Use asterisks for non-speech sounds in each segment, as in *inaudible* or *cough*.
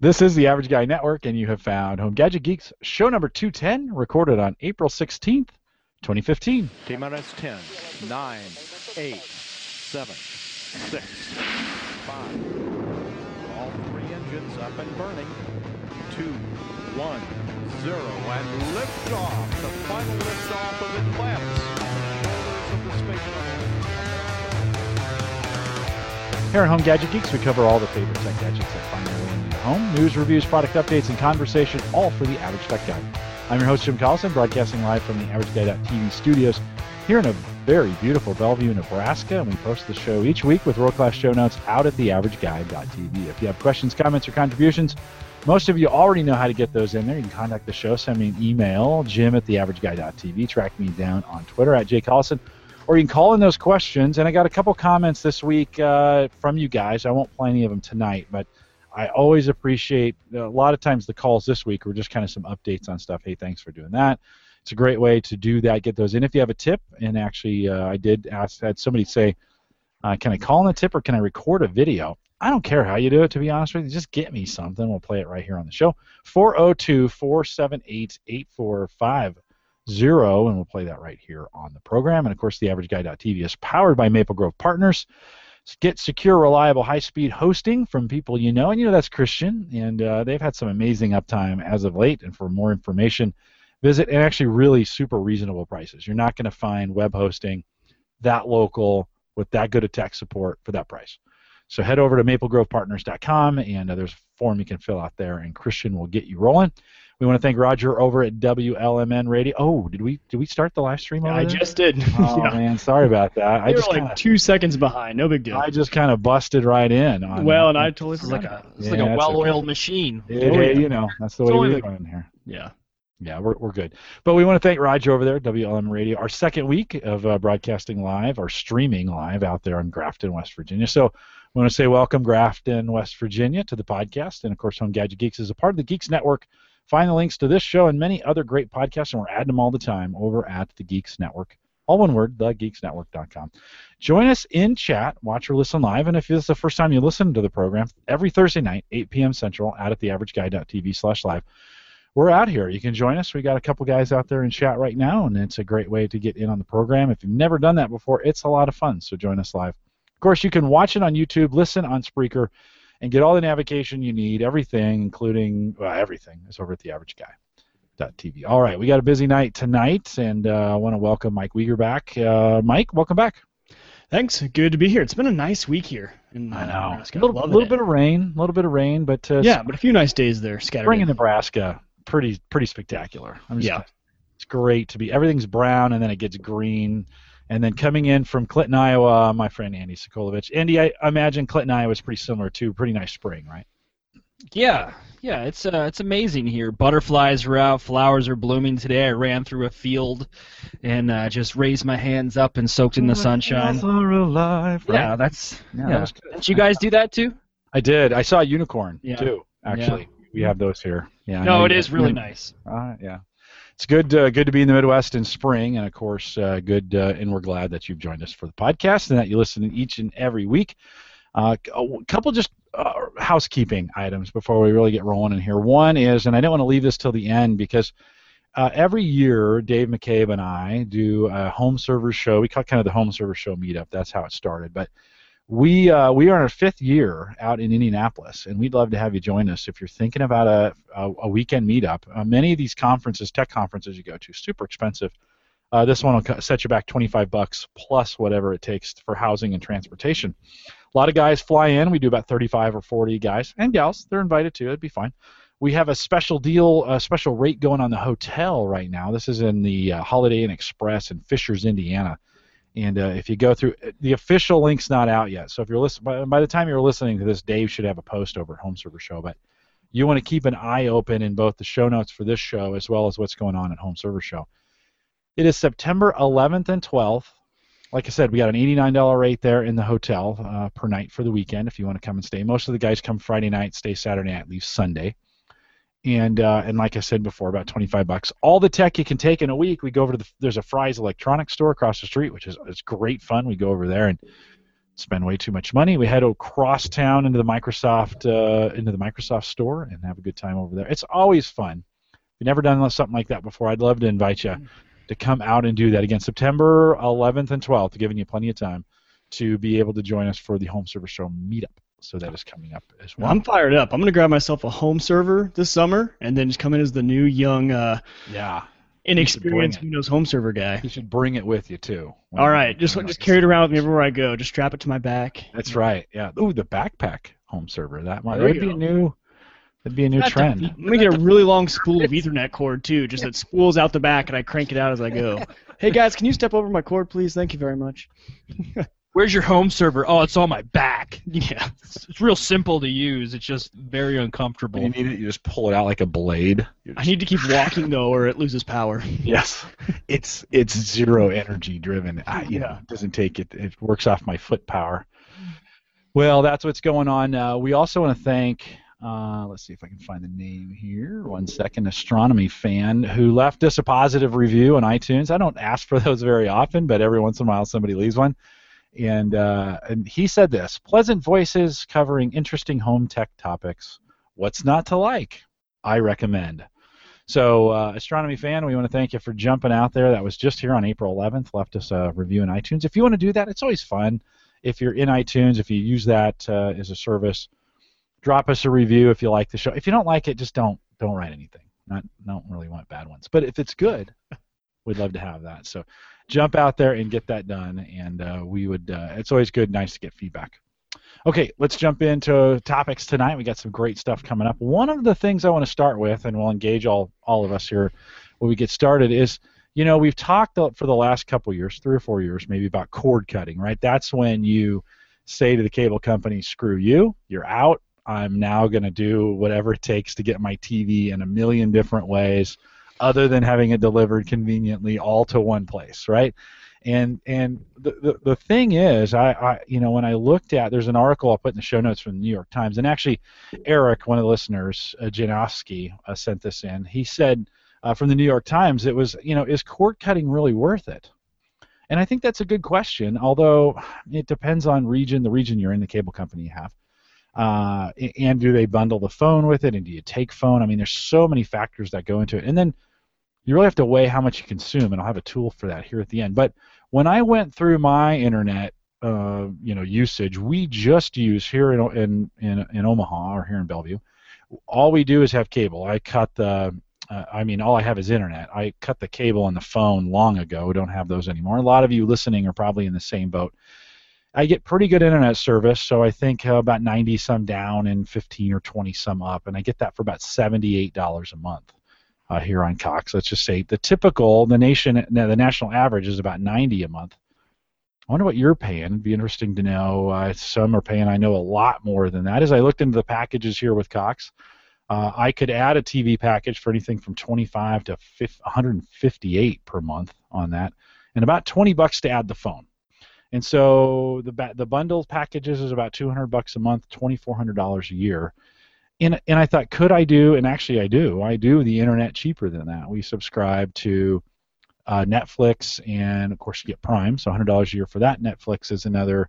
This is the Average Guy Network, and you have found Home Gadget Geeks show number 210, recorded on April 16th, 2015. T minus 10, 9, 8, 7, 6, 5. All three engines up and burning. 2, 1, 0, and liftoff. The final liftoff of Atlantis on the shoulders of the space shuttle. Here at Home Gadget Geeks, we cover all the favorite tech gadgets that find their way home. News, reviews, product updates, and conversation, all for the average tech guy. I'm your host, Jim Collison, broadcasting live from the AverageGuy.tv studios here in a very beautiful Bellevue, Nebraska, and we post the show each week with world-class show notes out at theaverageguy.tv. If you have questions, comments, or contributions, most of you already know how to get those in there. You can contact the show, send me an email, jim at theaverageguy.tv, track me down on Twitter at jcollison, or you can call in those questions. And I got a couple comments this week uh, from you guys. I won't play any of them tonight, but I always appreciate a lot of times the calls this week were just kind of some updates on stuff. Hey, thanks for doing that. It's a great way to do that. Get those in. If you have a tip, and actually, uh, I did ask, had somebody say, uh, "Can I call in a tip or can I record a video?" I don't care how you do it, to be honest with you. Just get me something. We'll play it right here on the show. 402 478 8450 zero, and we'll play that right here on the program. And of course, the AverageGuy.tv is powered by Maple Grove Partners. Get secure, reliable, high-speed hosting from people you know, and you know that's Christian, and uh, they've had some amazing uptime as of late. And for more information, visit and actually really super reasonable prices. You're not going to find web hosting that local with that good of tech support for that price. So head over to maplegrovepartners.com, and uh, there's a form you can fill out there, and Christian will get you rolling. We want to thank Roger over at WLMN Radio. Oh, did we did we start the live stream? Over I there? just did. *laughs* Oh yeah. man, sorry about that. I You're just like kinda, two seconds behind. No big deal. I just kind of busted right in. On well, that. and I totally It's like a it's Yeah, like a well-oiled machine. Yeah, Oh, yeah. you know that's the It's way we the- run here. Yeah. Yeah, we're, we're good. But we want to thank Roger over there at WLM Radio, our second week of uh, broadcasting live, or streaming live out there in Grafton, West Virginia. So we want to say welcome, Grafton, West Virginia, to the podcast. And of course, Home Gadget Geeks is a part of the Geeks Network. Find the links to this show and many other great podcasts, and we're adding them all the time over at the Geeks Network. All one word, thegeeksnetwork.com. Join us in chat, watch or listen live, and if this is the first time you listen to the program, every Thursday night, 8 p.m. Central, out at theaverageguy.tv slash live we're out here. You can join us. We got a couple guys out there in chat right now, and it's a great way to get in on the program. If you've never done that before, it's a lot of fun. So join us live. Of course, you can watch it on YouTube, listen on Spreaker, and get all the navigation you need. Everything, including well, everything, is over at the Average Guy. TV. All right, we got a busy night tonight, and uh, I want to welcome Mike Wieger back. Uh, Mike, welcome back. Thanks. Good to be here. It's been a nice week here. In, I uh, know. Nebraska. A little, little bit of rain, a little bit of rain, but uh, Yeah, but a few nice days there scattered. spring in. Nebraska, pretty pretty spectacular. I'm just, Yeah. it's great to be. Everything's brown and then it gets green, and then coming in from Clinton, Iowa, my friend Andy Sokolovich. Andy, I I imagine Clinton, Iowa is pretty similar too. Pretty nice spring, right? Yeah, yeah, it's uh, it's amazing here. Butterflies are out, flowers are blooming today. I ran through a field and uh, just raised my hands up and soaked in the sunshine. Are alive, right? Yeah, that's Yeah, yeah. that good. Didn't you guys do that too? I did. I saw a unicorn Yeah. too. Actually, we have those here. Yeah. No, it is it you- really nice. Uh, yeah. It's good, uh, good to be in the Midwest in spring, and of course, uh, good, uh, and we're glad that you've joined us for the podcast and that you listen each and every week. Uh, a couple just uh, housekeeping items before we really get rolling in here. One is, and I don't want to leave this till the end because uh, every year Dave McCabe and I do a home server show. We call it kind of the home server show meetup. That's how it started, but. We uh, we are in our fifth year out in Indianapolis, and we'd love to have you join us if you're thinking about a a, a weekend meetup. Uh, many of these conferences, tech conferences you go to, super expensive. Uh, this one will set you back 25 bucks plus whatever it takes for housing and transportation. A lot of guys fly in. We do about 35 or 40 guys and gals. They're invited too. It'd be fine. We have a special deal, a special rate going on the hotel right now. This is in the uh, Holiday Inn Express in Fishers, Indiana. And uh, if you go through, the official link's not out yet. So if you're listening, by, by the time you're listening to this, Dave should have a post over at Home Server Show. But you want to keep an eye open in both the show notes for this show as well as what's going on at Home Server Show. It is September 11th and 12th. Like I said, we got an $89 rate there in the hotel uh, per night for the weekend if you want to come and stay. Most of the guys come Friday night, stay Saturday night, leave Sunday. And uh, and like I said before, about 25 bucks. All the tech you can take in a week. We go over to the there's a Fry's electronics store across the street, which is it's great fun. We go over there and spend way too much money. We head across town into the Microsoft uh, into the Microsoft store and have a good time over there. It's always fun. If you've never done something like that before, I'd love to invite you to come out and do that again. September 11th and 12th, giving you plenty of time to be able to join us for the Home Server Show meetup. So that is coming up as well. I'm fired up. I'm gonna grab myself a home server this summer and then just come in as the new young, uh, yeah, inexperienced. Windows home server guy. you should bring it with you too. All right, just just carry it around with me everywhere I go. Just strap it to my back. That's right. Yeah. Ooh, the backpack home server. That might that'd be a new. That'd be a new trend. I'm gonna get a really long spool of Ethernet cord too, just that spools out the back and I crank it out as I go. *laughs* Hey guys, can you step over my cord, please? Thank you very much. *laughs* Where's your home server? Oh, it's on my back. *laughs* Yeah. It's, it's real simple to use. It's just very uncomfortable. When you need it, you just pull it out like a blade. You're I need to keep *laughs* walking though, or it loses power. *laughs* Yes, it's it's zero energy driven. I, you know, Yeah. it doesn't take it. It works off my foot power. Well, that's what's going on. Uh, we also want to thank. Uh, let's see if I can find the name here. One second. Astronomy fan who left us a positive review on iTunes. I don't ask for those very often, but every once in a while somebody leaves one. And uh, and he said this: pleasant voices covering interesting home tech topics. What's not to like? I recommend. So, uh, astronomy fan, we want to thank you for jumping out there. That was just here on April 11th. Left us a review in iTunes. If you want to do that, it's always fun. If you're in iTunes, if you use that uh, as a service, drop us a review if you like the show. If you don't like it, just don't don't write anything. Not don't really want bad ones. But if it's good, we'd love to have that. So, jump out there and get that done. And uh, we would. Uh, it's always good, nice to get feedback. Okay, let's jump into topics tonight. We got some great stuff coming up. One of the things I want to start with, and we'll engage all all of us here when we get started, is you know we've talked for the last couple years, three or four years, maybe about cord cutting, right? That's when you say to the cable company, "Screw you, you're out. I'm now going to do whatever it takes to get my TV in a million different ways, other than having it delivered conveniently all to one place, right?" And and the, the, the thing is, I, I you know when I looked at there's an article I'll put in the show notes from the New York Times, and actually Eric, one of the listeners, uh, Janofsky, uh, sent this in. He said uh, from the New York Times, it was you know is cord cutting really worth it? And I think that's a good question, although it depends on region, the region you're in, the cable company you have. Uh, and do they bundle the phone with it? And do you take phone? I mean, there's so many factors that go into it. And then you really have to weigh how much you consume, and I'll have a tool for that here at the end. But when I went through my internet, uh, you know, usage, we just use here in, in in in Omaha or here in Bellevue. All we do is have cable. I cut the, uh, I mean, all I have is internet. I cut the cable and the phone long ago. Don't have those anymore. A lot of you listening are probably in the same boat. I get pretty good internet service, so I think uh, about 90 some down and 15 or 20 some up, and I get that for about $78 a month uh, here on Cox. Let's just say the typical, the nation, the national average is about 90 a month. I wonder what you're paying. It'd be interesting to know. Uh, some are paying, I know, a lot more than that. As I looked into the packages here with Cox, uh, I could add a TV package for anything from 25 to 50, 158 per month on that, and about 20 bucks to add the phone. And so the the bundle packages is about 200 bucks a month, 2,400 dollars a year. And and I thought, could I do? And actually, I do. I do the internet cheaper than that. We subscribe to uh, Netflix, and of course, you get Prime, so 100 dollars a year for that. Netflix is another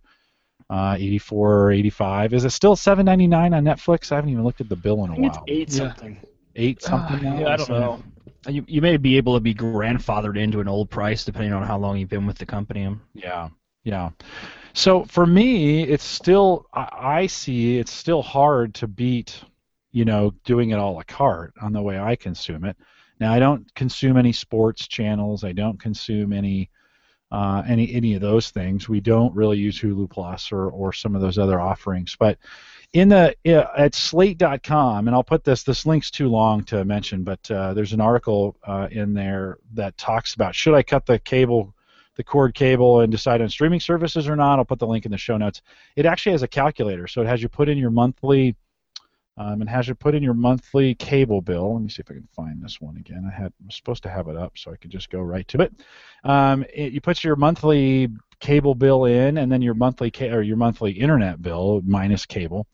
uh, 84 or 85. Is it still 7.99 on Netflix? I haven't even looked at the bill in a I think it's while. eight Yeah. something. Eight something now. yeah, I don't So- know. Uh, You, you may be able to be grandfathered into an old price depending on how long you've been with the company. Yeah, yeah. So for me, it's still I, I see it's still hard to beat, you know, doing it all a la carte on the way I consume it. Now I don't consume any sports channels. I don't consume any uh, any any of those things. We don't really use Hulu Plus or or some of those other offerings. But in the at Slate.com, and I'll put this. This link's too long to mention, but uh, there's an article uh, in there that talks about should I cut the cable the cord cable and decide on streaming services or not. I'll put the link in the show notes. It actually has a calculator, so it has you put in your monthly, um, and has you put in your monthly cable bill. Let me see if I can find this one again. I had I was supposed to have it up, so I could just go right to it. Um, it you put your monthly cable bill in, and then your monthly ca- or your monthly internet bill minus cable,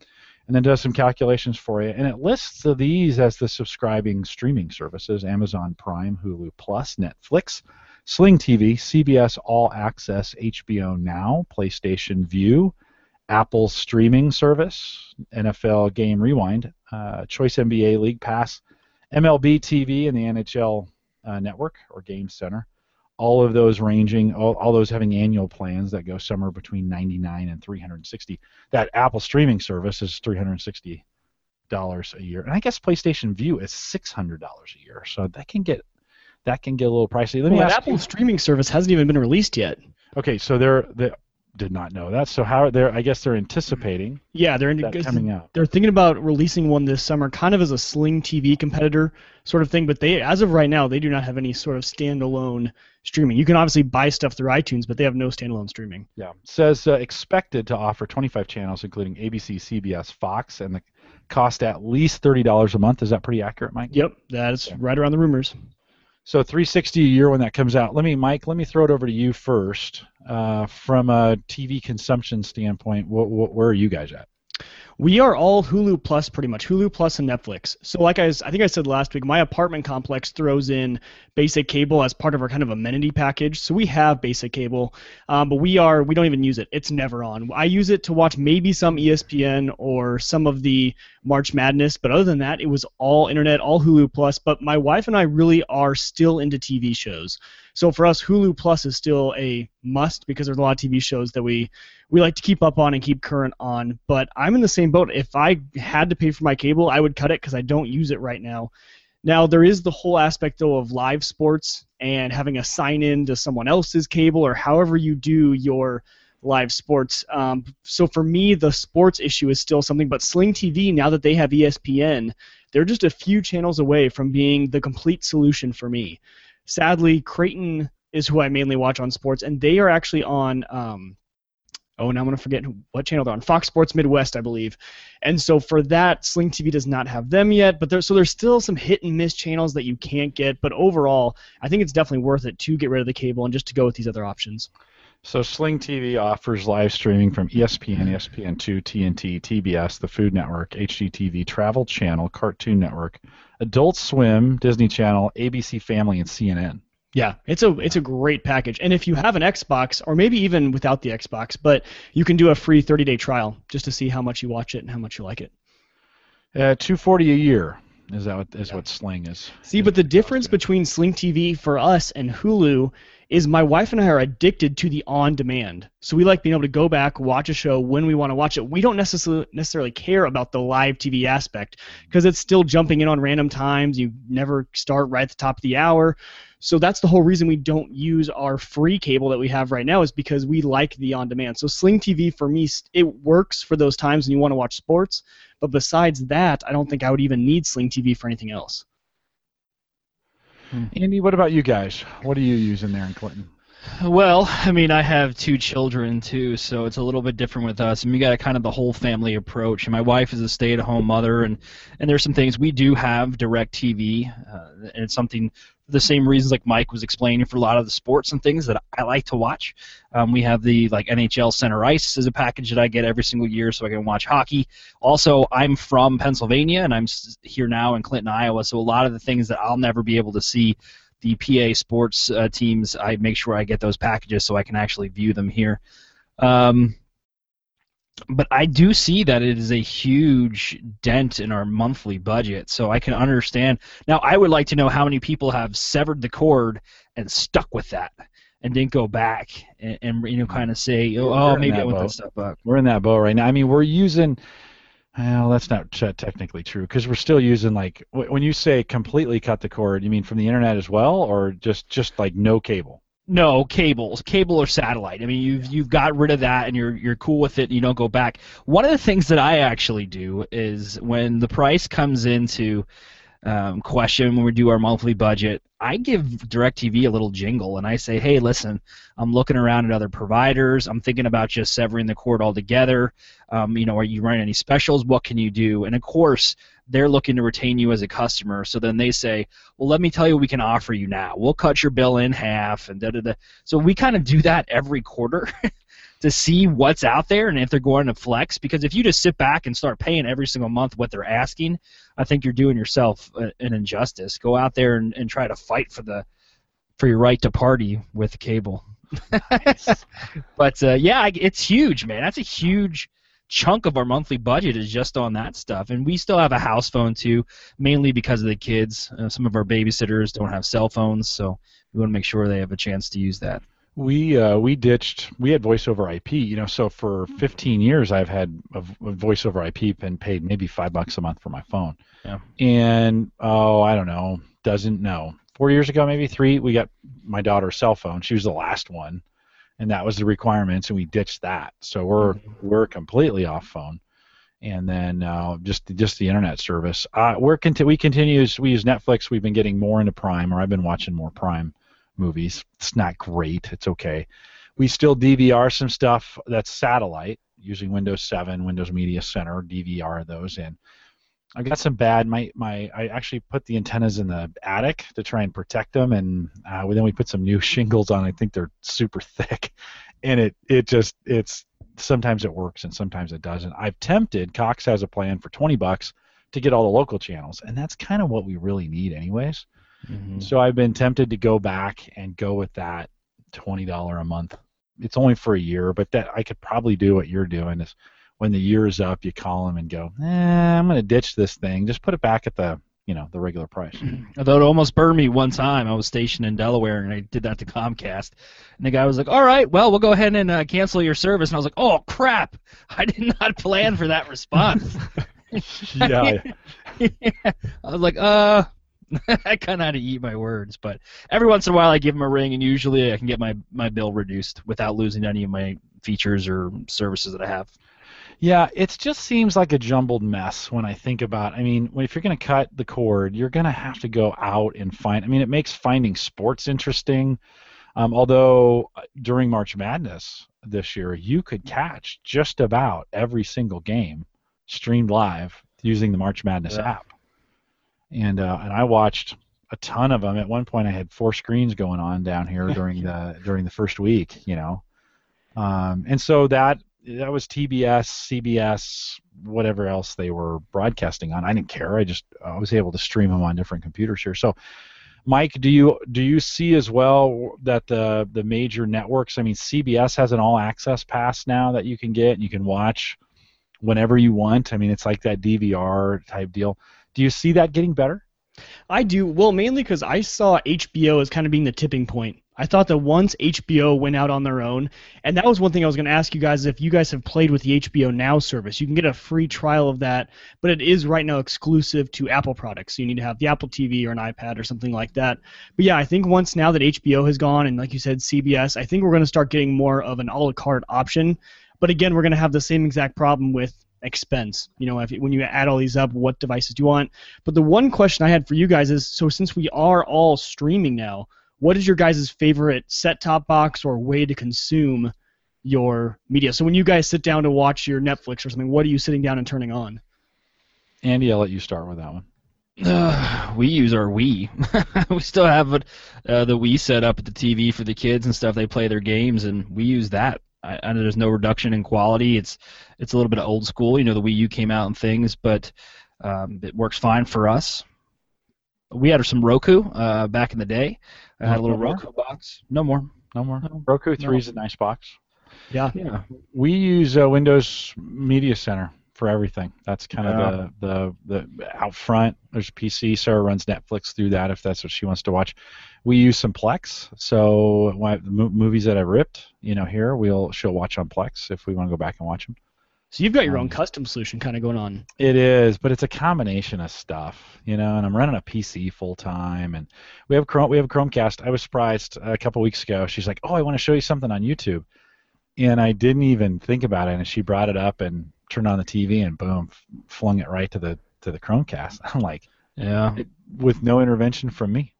and then does some calculations for you. And it lists these as the subscribing streaming services: Amazon Prime, Hulu Plus, Netflix. Sling TV, CBS All Access, HBO Now, PlayStation Vue, Apple streaming service, NFL Game Rewind, uh, Choice NBA League Pass, MLB TV, and the NHL uh, Network or Game Center. All of those ranging, all, all those having annual plans that go somewhere between 99 and 360. That Apple streaming service is 360 dollars a year, and I guess PlayStation Vue is 600 dollars a year. So that can get that can get a little pricey. Let me ask Apple you- streaming service hasn't even been released yet. Okay, so they're they did not know that. So how they're I guess they're anticipating Yeah, they're in, coming out. they're thinking about releasing one this summer, kind of as a Sling TV competitor sort of thing. But they, as of right now, they do not have any sort of standalone streaming. You can obviously buy stuff through iTunes, but they have no standalone streaming. Yeah, says uh, expected to offer 25 channels, including ABC, CBS, Fox, and the cost at least thirty dollars a month. Is that pretty accurate, Mike? Yep, that is Yeah. right around the rumors. So 360 a year when that comes out. Let me, Mike. Let me throw it over to you first. Uh, from a TV consumption standpoint, wh- wh- where are you guys at? We are all Hulu Plus pretty much, Hulu Plus and Netflix. So like I, I think I said last week, my apartment complex throws in basic cable as part of our kind of amenity package. So we have basic cable, um, but we are we don't even use it. It's never on. I use it to watch maybe some ESPN or some of the March Madness, but other than that, it was all internet, all Hulu Plus. But my wife and I really are still into TV shows. So for us, Hulu Plus is still a must because there's a lot of TV shows that we we like to keep up on and keep current on. But I'm in the same boat. If I had to pay for my cable, I would cut it because I don't use it right now. Now there is the whole aspect though of live sports and having a sign in to someone else's cable or however you do your live sports. Um, so for me, the sports issue is still something. But Sling TV, now that they have ESPN, they're just a few channels away from being the complete solution for me. Sadly, Creighton is who I mainly watch on sports, and they are actually on. Um, oh, now I'm gonna forget what channel they're on. Fox Sports Midwest, I believe. And so for that, Sling TV does not have them yet. But there's so there's still some hit and miss channels that you can't get. But overall, I think it's definitely worth it to get rid of the cable and just to go with these other options. So Sling TV offers live streaming from ESPN, ESPN2, TNT, TBS, the Food Network, HGTV, Travel Channel, Cartoon Network, Adult Swim, Disney Channel, ABC Family, and CNN. Yeah, it's a it's a great package. And if you have an Xbox, or maybe even without the Xbox, but you can do a free 30-day trial just to see how much you watch it and how much you like it. Uh, 240 a year is that what, is what Sling is. See, is but the difference between Sling TV for us and Hulu is my wife and I are addicted to the on demand. So we like being able to go back, watch a show when we want to watch it. We don't necessarily necessarily care about the live TV aspect because it's still jumping in on random times. You never start right at the top of the hour. So that's the whole reason we don't use our free cable that we have right now is because we like the on demand. So Sling TV for me it works for those times when you want to watch sports, but besides that, I don't think I would even need Sling TV for anything else. Andy, what about you guys? What are you using there in Clinton? Well, I mean, I have two children too, so it's a little bit different with us. And we got a kind of the whole family approach. And my wife is a stay-at-home mother, and and there's some things we do have DirecTV, uh, and it's something for the same reasons like Mike was explaining for a lot of the sports and things that I like to watch. Um, we have the like NHL Center Ice is a package that I get every single year, so I can watch hockey. Also, I'm from Pennsylvania, and I'm here now in Clinton, Iowa, so a lot of the things that I'll never be able to see the PA sports uh, teams, I make sure I get those packages so I can actually view them here. Um, but I do see that it is a huge dent in our monthly budget, so I can understand. Now, I would like to know how many people have severed the cord and stuck with that and didn't go back and, and you know kind of say, oh, oh maybe I want that stuff back. We're in that boat right now. I mean, we're using. Well, that's not t- technically true because we're still using like wh- when you say completely cut the cord, you mean from the internet as well, or just just like no cable? No, cables, cable or satellite. I mean, you've you've got rid of that, and you're you're cool with it. And you don't go back. One of the things that I actually do is when the price comes into um, question when we do our monthly budget, I give DirecTV a little jingle, and I say, "Hey, listen, I'm looking around at other providers. I'm thinking about just severing the cord altogether. Um, you know, are you running any specials? What can you do?" And of course, they're looking to retain you as a customer. So then they say, well, let me tell you what we can offer you now. We'll cut your bill in half and da da da. So we kind of do that every quarter *laughs* to see what's out there and if they're going to flex. Because if you just sit back and start paying every single month what they're asking, I think you're doing yourself an injustice. Go out there and, and try to fight for the for your right to party with cable. *laughs* but uh, yeah, it's huge, man. That's a huge chunk of our monthly budget is just on that stuff. And we still have a house phone too, mainly because of the kids. Uh, some of our babysitters don't have cell phones, so we want to make sure they have a chance to use that. We uh, we ditched. We had voice over IP, you know. So for 15 years, I've had a, a voice over IP and paid maybe five bucks a month for my phone. Yeah. And oh, I don't know, doesn't know. Four years ago, maybe three, we got my daughter's cell phone. She was the last one, and that was the requirements, and we ditched that. So we're mm-hmm. we're completely off phone, and then uh, just just the internet service. Uh, we're conti- we continue we use Netflix. We've been getting more into Prime, or I've been watching more Prime movies. It's not great. It's okay. We still DVR some stuff that's satellite using Windows 7, Windows Media Center, DVR those in. I got some bad. My my I actually put the antennas in the attic to try and protect them, and uh, then we put some new *laughs* shingles on. I think they're super thick, and it it just it's sometimes it works and sometimes it doesn't. I've tempted. Cox has a plan for 20 bucks to get all the local channels, and that's kind of what we really need, anyways. Mm-hmm. So I've been tempted to go back and go with that twenty dollar a month. It's only for a year, but that I could probably do what you're doing is when the year is up, you call them and go, eh, I'm going to ditch this thing. Just put it back at the you know the regular price. *clears throat* Although it almost burned me one time. I was stationed in Delaware and I did that to Comcast, and the guy was like, "All right, well, we'll go ahead and uh, cancel your service." And I was like, "Oh crap! I did not plan for that response." *laughs* yeah. yeah. *laughs* I was like, "Uh, *laughs* I kind of had to eat my words, but every once in a while I give them a ring, and usually I can get my, my bill reduced without losing any of my features or services that I have. Yeah, it just seems like a jumbled mess when I think about. I mean, if you're going to cut the cord, you're going to have to go out and find. I mean, it makes finding sports interesting. Um, although uh, during March Madness this year, you could catch just about every single game streamed live using the March Madness yeah. app and uh, and I watched a ton of them. At one point, I had four screens going on down here during *laughs* the during the first week. You know, um, and so that that was TBS, CBS, whatever else they were broadcasting on. I didn't care. I just I was able to stream them on different computers here. So. Mike, do you do you see as well that the the major networks? I mean, CBS has an all access pass now that you can get, and you can watch whenever you want. I mean, it's like that DVR type deal. Do you see that getting better? I do. Well, mainly because I saw HBO as kind of being the tipping point. I thought that once HBO went out on their own, and that was one thing I was going to ask you guys if you guys have played with the HBO Now service. You can get a free trial of that, but it is right now exclusive to Apple products. So you need to have the Apple TV or an iPad or something like that. But yeah, I think once now that HBO has gone, and like you said, CBS, I think we're going to start getting more of an a la carte option. But again, we're going to have the same exact problem with expense. You know, if, when you add all these up, what devices do you want? But the one question I had for you guys is, so since we are all streaming now, what is your guys' favorite set-top box or way to consume your media? So when you guys sit down to watch your Netflix or something, what are you sitting down and turning on? Andy, I'll let you start with that one. Uh, *sighs* we use our Wii. *laughs* we still have uh, the Wii set up at the TV for the kids and stuff. They play their games, and we use that I, I know there's no reduction in quality. It's it's a little bit old school. You know, the Wii U came out and things, but um, it works fine for us. We had some Roku uh, back in the day. I had a little no Roku box. No more. No more. No. Roku 3 no. is a nice box. Yeah. Yeah. We use uh, Windows Media Center for everything. That's kind yeah. of the, the the out front. There's a PC. Sarah runs Netflix through that if that's what she wants to watch. We use some Plex, so the movies that I ripped, you know, here we'll she'll watch on Plex if we want to go back and watch them. So you've got your um, own custom solution kind of going on. It is, but it's a combination of stuff, you know. And I'm running a PC full time, and we have Chrome. We have Chromecast. I was surprised a couple weeks ago. She's like, "Oh, I want to show you something on YouTube," and I didn't even think about it. And she brought it up, and turned on the TV and boom, flung it right to the to the Chromecast. *laughs* I'm like, yeah, it, with no intervention from me.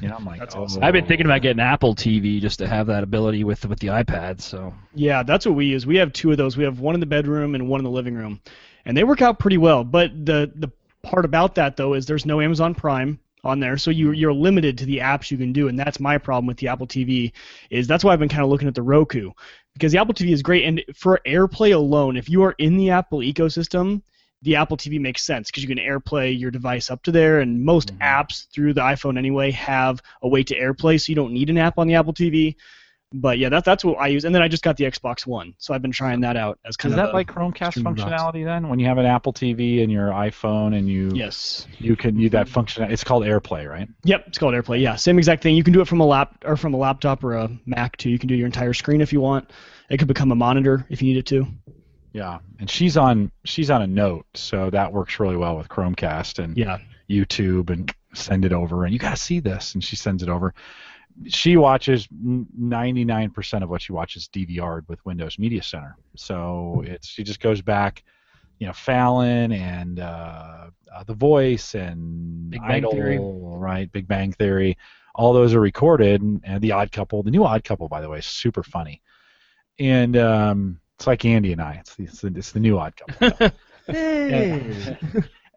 You know, I'm like, that's oh. awesome. I've been thinking about getting Apple TV just to have that ability with with the iPad. So yeah, that's what we use. We have two of those. We have one in the bedroom and one in the living room, and they work out pretty well. But the the part about that though is there's no Amazon Prime on there, so you you're limited to the apps you can do, and that's my problem with the Apple TV. Is that's why I've been kind of looking at the Roku because the Apple TV is great. And for AirPlay alone, if you are in the Apple ecosystem, the Apple TV makes sense because you can AirPlay your device up to there, and most mm-hmm. apps through the iPhone anyway have a way to AirPlay, so you don't need an app on the Apple TV. But yeah, that's that's what I use, and then I just got the Xbox One, so I've been trying that out as kind Is of Is that a- like Chromecast streaming box. functionality then? When you have an Apple TV and your iPhone and you yes, you can use that function it's called AirPlay, right? yep, it's called AirPlay. Yeah, same exact thing. You can do it from a lap or from a laptop or a Mac too. You can do your entire screen if you want. It could become a monitor if you need it to. Yeah. And she's on she's on a note, so that works really well with Chromecast and Yeah, YouTube and send it over and you got to see this and she sends it over. She watches 99% of what she watches DVR'd with Windows Media Center. So it's she just goes back, you know, Fallon and uh, uh, The Voice and Big Bang Idol, Theory. right? Big Bang Theory. All those are recorded, and, and The Odd Couple. The new Odd Couple, by the way, is super funny. And um, it's like Andy and I. It's the, it's the, it's the new Odd Couple. *laughs* Hey.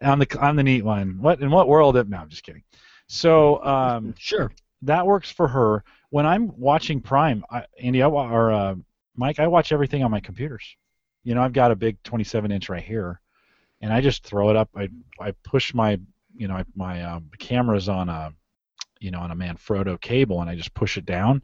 on the on the neat one. What in what world? No, I'm just kidding. So um, Sure. that works for her. When I'm watching Prime, I, Andy, I or uh, Mike, I watch everything on my computers. You know, I've got a big 27 inch right here, and I just throw it up. I I push my you know my um, camera's on a you know on a Manfrotto cable, and I just push it down.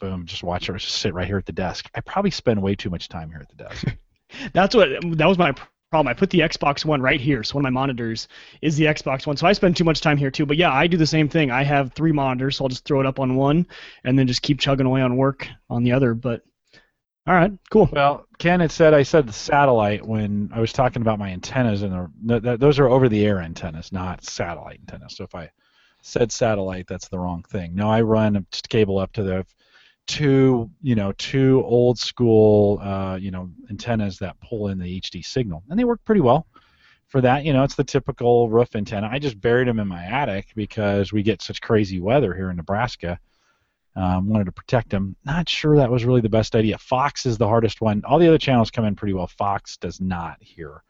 Boom, just watch it. Just sit right here at the desk. I probably spend way too much time here at the desk. *laughs* That's what that was my problem. I put the Xbox One right here, so one of my monitors is the Xbox One. So I spend too much time here too. But yeah, I do the same thing. I have three monitors, so I'll just throw it up on one and then just keep chugging away on work on the other. But all right, cool. Well, Ken had said I said the satellite when I was talking about my antennas, and those are over-the-air antennas, not satellite antennas. So if I said satellite, that's the wrong thing. No, I run just cable up to the two, you know, two old school, uh, you know, antennas that pull in the HD signal, and they work pretty well. For that, you know, it's the typical roof antenna. I just buried them in my attic because we get such crazy weather here in Nebraska. Um, wanted to protect them. Not sure that was really the best idea. Fox is the hardest one. All the other channels come in pretty well. Fox does not here.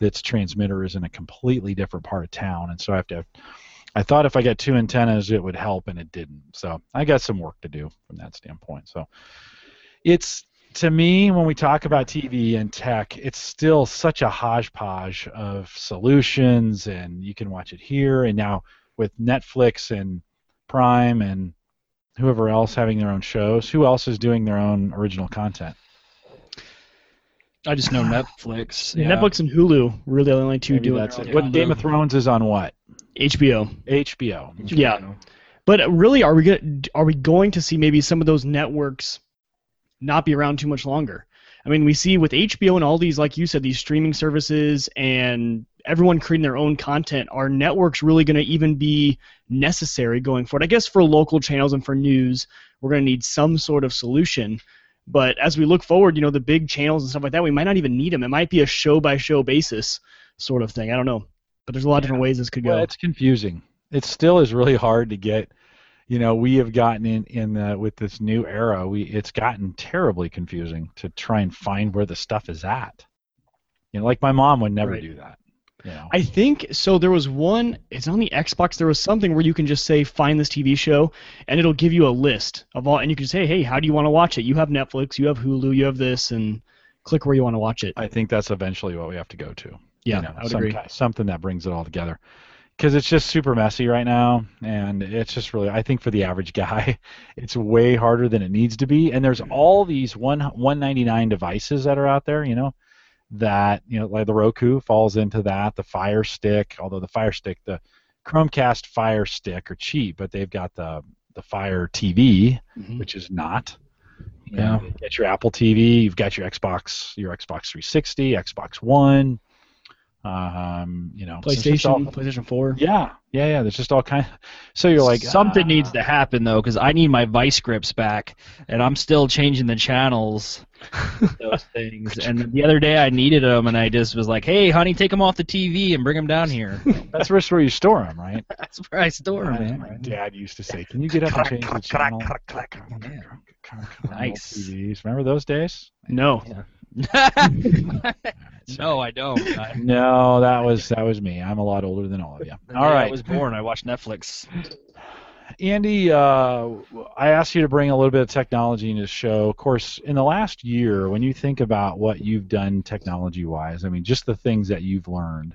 Its transmitter is in a completely different part of town, and so I have to. I thought if I got two antennas, it would help, and it didn't. So I got some work to do from that standpoint. So it's to me when we talk about TV and tech, it's still such a hodgepodge of solutions, and you can watch it here and now with Netflix and Prime and whoever else having their own shows. Who else is doing their own original content? I just know Netflix. *sighs* Yeah. Netflix and Hulu really the only two Maybe doing that's their it. What. Game of Thrones is on what? HBO. HBO. Yeah. But really, are we going are we going to see maybe some of those networks not be around too much longer? I mean, we see with HBO and all these, like you said, these streaming services and everyone creating their own content. Are networks really going to even be necessary going forward? I guess for local channels and for news, we're going to need some sort of solution. But as we look forward, you know, the big channels and stuff like that, we might not even need them. It might be a show by show basis sort of thing. I don't know. But there's a lot of different ways this could Well, go. it's confusing. It still is really hard to get. You know, we have gotten in in the, with this new era. We it's gotten terribly confusing to try and find where the stuff is at. You know, like my mom would never Right. do that. You know. I think so. There was one. It's on the Xbox. There was something where you can just say find this TV show, and it'll give you a list of all, and you can say, hey, how do you want to watch it? You have Netflix, you have Hulu, you have this, and click where you want to watch it. I think that's eventually what we have to go to. Yeah, you know, I would some agree. something that brings it all together. Because it's just super messy right now, and it's just really. I think for the average guy, *laughs* it's way harder than it needs to be. And there's all these one 199 devices that are out there. You know, that you know, like the Roku falls into that. The Fire Stick, although the Fire Stick, the Chromecast Fire Stick are cheap, but they've got the the Fire TV, Mhm. which is not. You Yeah. know, you get your Apple TV, you've got your Xbox, your Xbox 360, Xbox One, um, you know, so it's just all- PlayStation, PlayStation 4. yeah, yeah, yeah. There's just all kind. so you're like something ah. needs to happen though, because I need my vice grips back, and I'm still changing the channels. *laughs* those things. *laughs* And the other day I needed them, and I just was like, "Hey, honey, take them off the TV and bring them down here." *laughs* That's just where you store them, right? That's where I store As them, My man. dad used to say, "Can you get up and change the channel?" Nice. TVs. Remember those days? No. No, I don't. *laughs* I, No, that was that was me. I'm a lot older than all of you. the All day I was born. I watched Netflix. Andy, uh, I asked you to bring a little bit of technology into the show. Of course, in the last year, when you think about what you've done technology-wise, I mean, just the things that you've learned.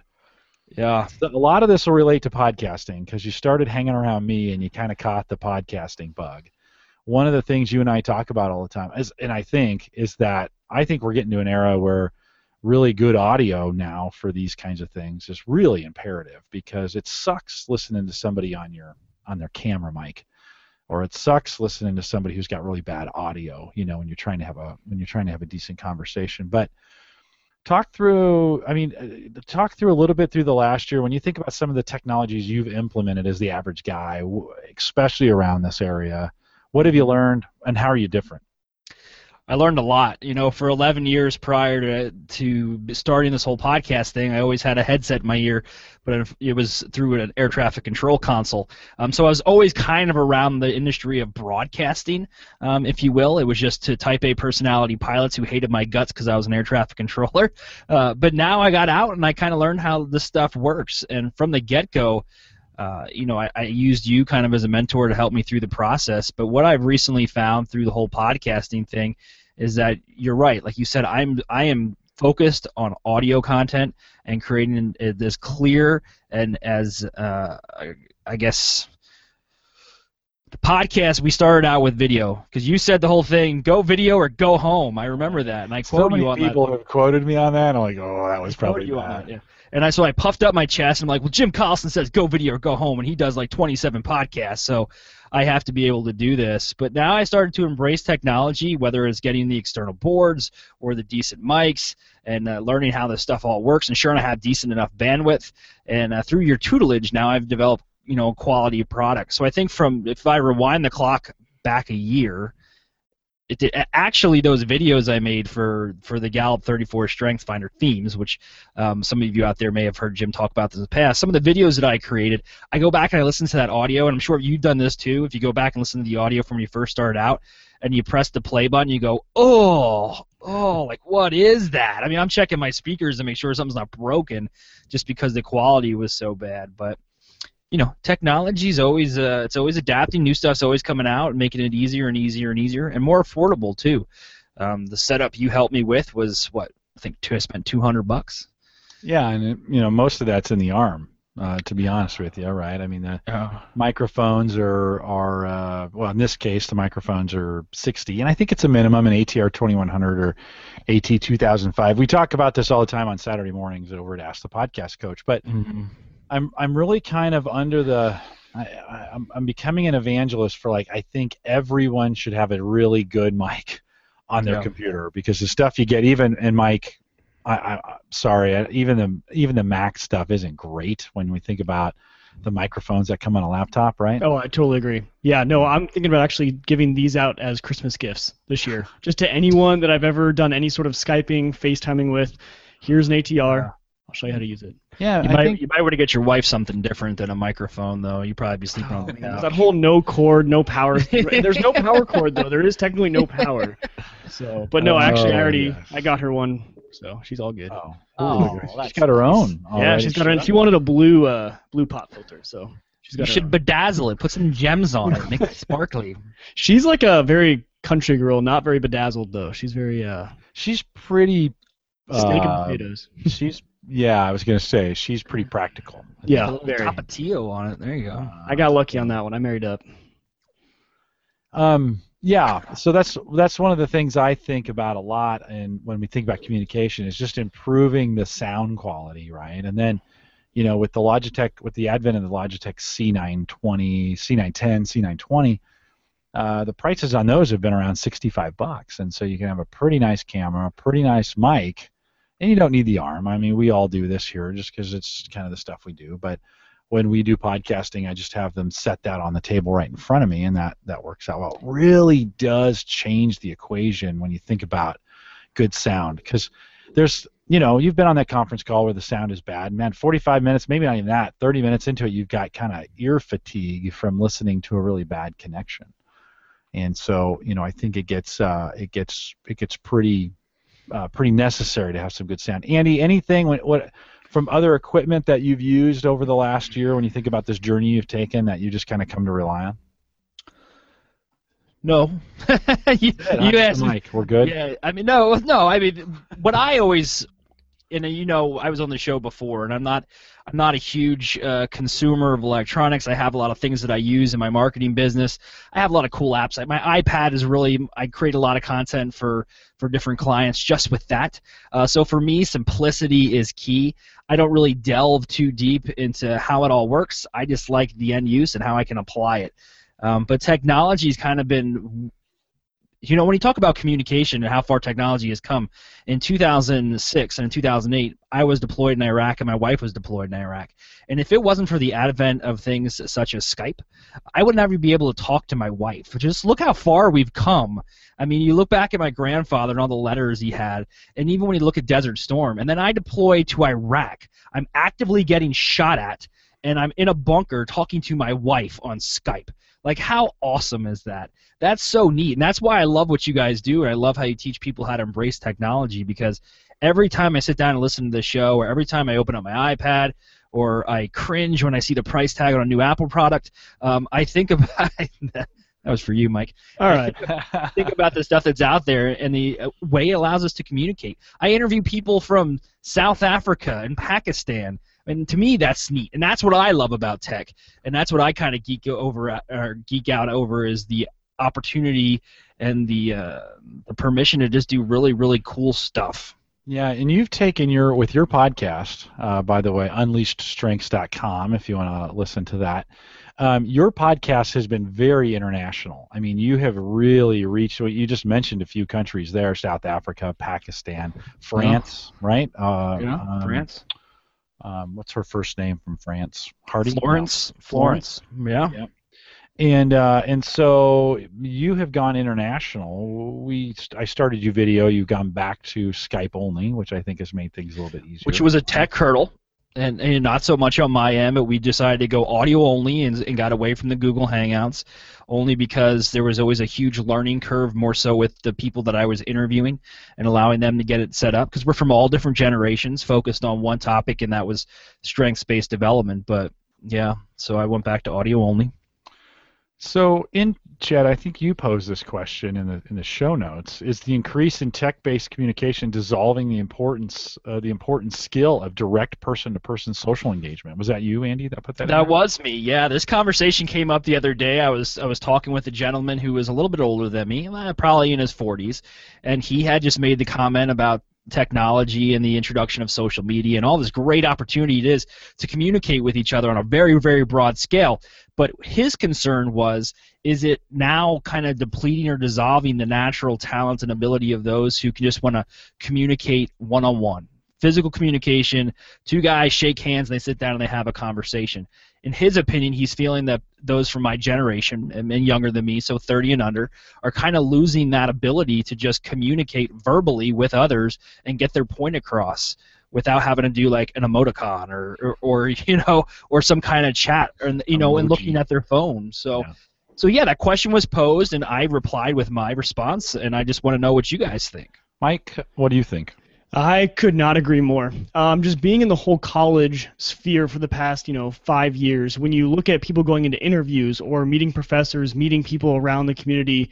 Yeah. A lot of this will relate to podcasting because you started hanging around me and you kind of caught the podcasting bug. one of the things you and I talk about all the time is, and I think is that I think we're getting to an era where really good audio now for these kinds of things is really imperative because it sucks listening to somebody on your on their camera mic or it sucks listening to somebody who's got really bad audio you know when you're trying to have a when you're trying to have a decent conversation. But talk through i mean uh, talk through a little bit through the last year. When you think about some of the technologies you've implemented as the average guy especially around this area what have you learned and how are you different I learned a lot. You know, for 11 years prior to to starting this whole podcast thing, I always had a headset in my ear, but it was through an air traffic control console. Um, so I was always kind of around the industry of broadcasting, um, if you will. It was just to Type A personality pilots who hated my guts because I was an air traffic controller. *laughs* Uh, but now I got out and I kind of learned how this stuff works. And from the get go, uh, you know, I, I, used you kind of as a mentor to help me through the process. But what I've recently found through the whole podcasting thing is that you're right. Like you said, I'm I am focused on audio content and creating this clear and as uh, I guess the podcast we started out with video because you said the whole thing go video or go home i remember that and i quoted so you on people that. have quoted me on that i'm like oh that was probably you bad. on that, yeah. and i so i puffed up my chest and i'm like well jim collison says go video or go home and he does like 27 podcasts so I have to be able to do this. But now I started to embrace technology, whether it's getting the external boards or the decent mics and uh, learning how this stuff all works, And ensuring I have decent enough bandwidth. And uh, through your tutelage, now I've developed you know quality product. So I think from if I rewind the clock back a year, it actually those videos I made for for the Gallup 34 Strength Finder themes, which um, some of you out there may have heard Jim talk about this in the past. Some of the videos that I created, I go back and I listen to that audio, and I'm sure you've done this too. If you go back and listen to the audio from when you first started out, and you press the play button, you go, oh, oh, like what is that? I mean, I'm checking my speakers to make sure something's not broken, just because the quality was so bad, but you know, technology's always uh, it's always adapting. New stuff's always coming out, and making it easier and easier and easier, and more affordable too. Um, the setup you helped me with was what I think I spent 200 bucks. Yeah, and it, you know most of that's in the arm. Uh, to be honest with you, right? I mean, the oh. microphones are are uh, well in this case the microphones are 60, and I think it's a minimum an ATR 2100 or AT 2005. We talk about this all the time on Saturday mornings over at Ask the Podcast Coach, but. Mm-hmm I'm I'm really kind of under the I, I, I'm I'm becoming an evangelist for like I think everyone should have a really good mic *laughs* on their yeah. computer because the stuff you get even in mic I, I sorry even the even the Mac stuff isn't great when we think about the microphones that come on a laptop, right? Oh, I totally agree. Yeah, no, I'm thinking about actually giving these out as Christmas gifts this year, *sighs* just to anyone that I've ever done any sort of Skyping, FaceTiming with. Here's an ATR. I'll show you how to use it. Yeah, you I might think... you might want to get your wife something different than a microphone, though. You probably be sleeping oh, on the couch. That whole no cord, no power. *laughs* There's no power cord though. There is technically no power. So, but no, actually, I already oh, I got her one, so she's all good. Oh, oh she's got her own. Yeah, she's got her. And she wanted a blue uh blue pop filter, so. She's got you should own. bedazzle it. Put some gems on it. Make it sparkly. *laughs* She's like a very country girl, not very bedazzled though. She's very uh. She's pretty. Steak uh, and potatoes. she's yeah, I was gonna say she's pretty practical. Yeah, a little very. Tapatio on it. There you go. I got lucky on that one. I married up. Um, yeah, so that's that's one of the things I think about a lot, and when we think about communication, is just improving the sound quality, right? And then, you know, with the Logitech, with the advent of the Logitech C920, C910, C920, uh, the prices on those have been around 65 bucks, and so you can have a pretty nice camera, a pretty nice mic, and you don't need the arm. I mean, we all do this here just because it's kind of the stuff we do. But when we do podcasting, I just have them set that on the table right in front of me, and that that works out well. It really does change the equation when you think about good sound because there's you know you've been on that conference call where the sound is bad man 45 minutes maybe not even that 30 minutes into it you've got kind of ear fatigue from listening to a really bad connection and so you know i think it gets uh, it gets it gets pretty uh, pretty necessary to have some good sound. Andy, anything what, what from other equipment that you've used over the last year when you think about this journey you've taken that you just kind of come to rely on? No. *laughs* you, you asked Mike. We're good. Yeah, I mean, no, no. I mean, what I always and you know I was on the show before, and I'm not I'm not a huge uh, consumer of electronics. I have a lot of things that I use in my marketing business. I have a lot of cool apps. My iPad is really I create a lot of content for for different clients just with that. Uh, so for me, simplicity is key. I don't really delve too deep into how it all works. I just like the end use and how I can apply it. Um, but technology's kind of been you know, when you talk about communication and how far technology has come, in 2006 and in 2008, I was deployed in Iraq and my wife was deployed in Iraq. And if it wasn't for the advent of things such as Skype, I would never be able to talk to my wife. Just look how far we've come. I mean, you look back at my grandfather and all the letters he had, and even when you look at Desert Storm, and then I deploy to Iraq, I'm actively getting shot at, and I'm in a bunker talking to my wife on Skype. Like, how awesome is that? That's so neat, and that's why I love what you guys do, and I love how you teach people how to embrace technology. Because every time I sit down and listen to the show, or every time I open up my iPad, or I cringe when I see the price tag on a new Apple product, um, I think *laughs* about. that was for you, Mike. All right. think about the stuff that's out there and the uh, way it allows us to communicate. I interview people from South Africa and Pakistan and to me that's neat and that's what i love about tech and that's what i kind of geek over or geek out over is the opportunity and the uh, the permission to just do really really cool stuff yeah, and you've taken your with your podcast, uh, by the way, unleashstrengths.com. If you want to listen to that, um, your podcast has been very international. I mean, you have really reached. You just mentioned a few countries there: South Africa, Pakistan, France, yeah. right? Uh, yeah, um, France um, what's her first name from France? Hardy. Florence. No. Florence. Florence. Yeah. yeah. And uh, and so you have gone international. We I started you video. You've gone back to Skype only, which I think has made things a little bit easier. Which was a tech hurdle and, and not so much on my end, but we decided to go audio only and, and got away from the Google Hangouts, only because there was always a huge learning curve, more so with the people that I was interviewing and allowing them to get it set up, because we're from all different generations, focused on one topic, and that was strengths-based development. But yeah, so I went back to audio only. So in Chad, I think you posed this question in the in the show notes. Is the increase in tech-based communication dissolving the importance uh, the important skill of direct person-to-person social engagement? Was that you, Andy, that put that? That was me. Yeah, this conversation came up the other day. I was I was talking with a gentleman who was a little bit older than me, uh, probably in his 40s, and he had just made the comment about technology and the introduction of social media and all this great opportunity it is to communicate with each other on a very very broad scale. But his concern was is it now kind of depleting or dissolving the natural talent and ability of those who just want to communicate one on one physical communication two guys shake hands and they sit down and they have a conversation in his opinion, he's feeling that those from my generation and younger than me, so 30 and under, are kind of losing that ability to just communicate verbally with others and get their point across without having to do like an emoticon or, or, or *laughs* you know or some kind of chat or you know Emoji. and looking at their phone. So. Yeah. So yeah, that question was posed, and I replied with my response, and I just want to know what you guys think. Mike, what do you think? I could not agree more. Um, just being in the whole college sphere for the past, you know, five years, when you look at people going into interviews or meeting professors, meeting people around the community,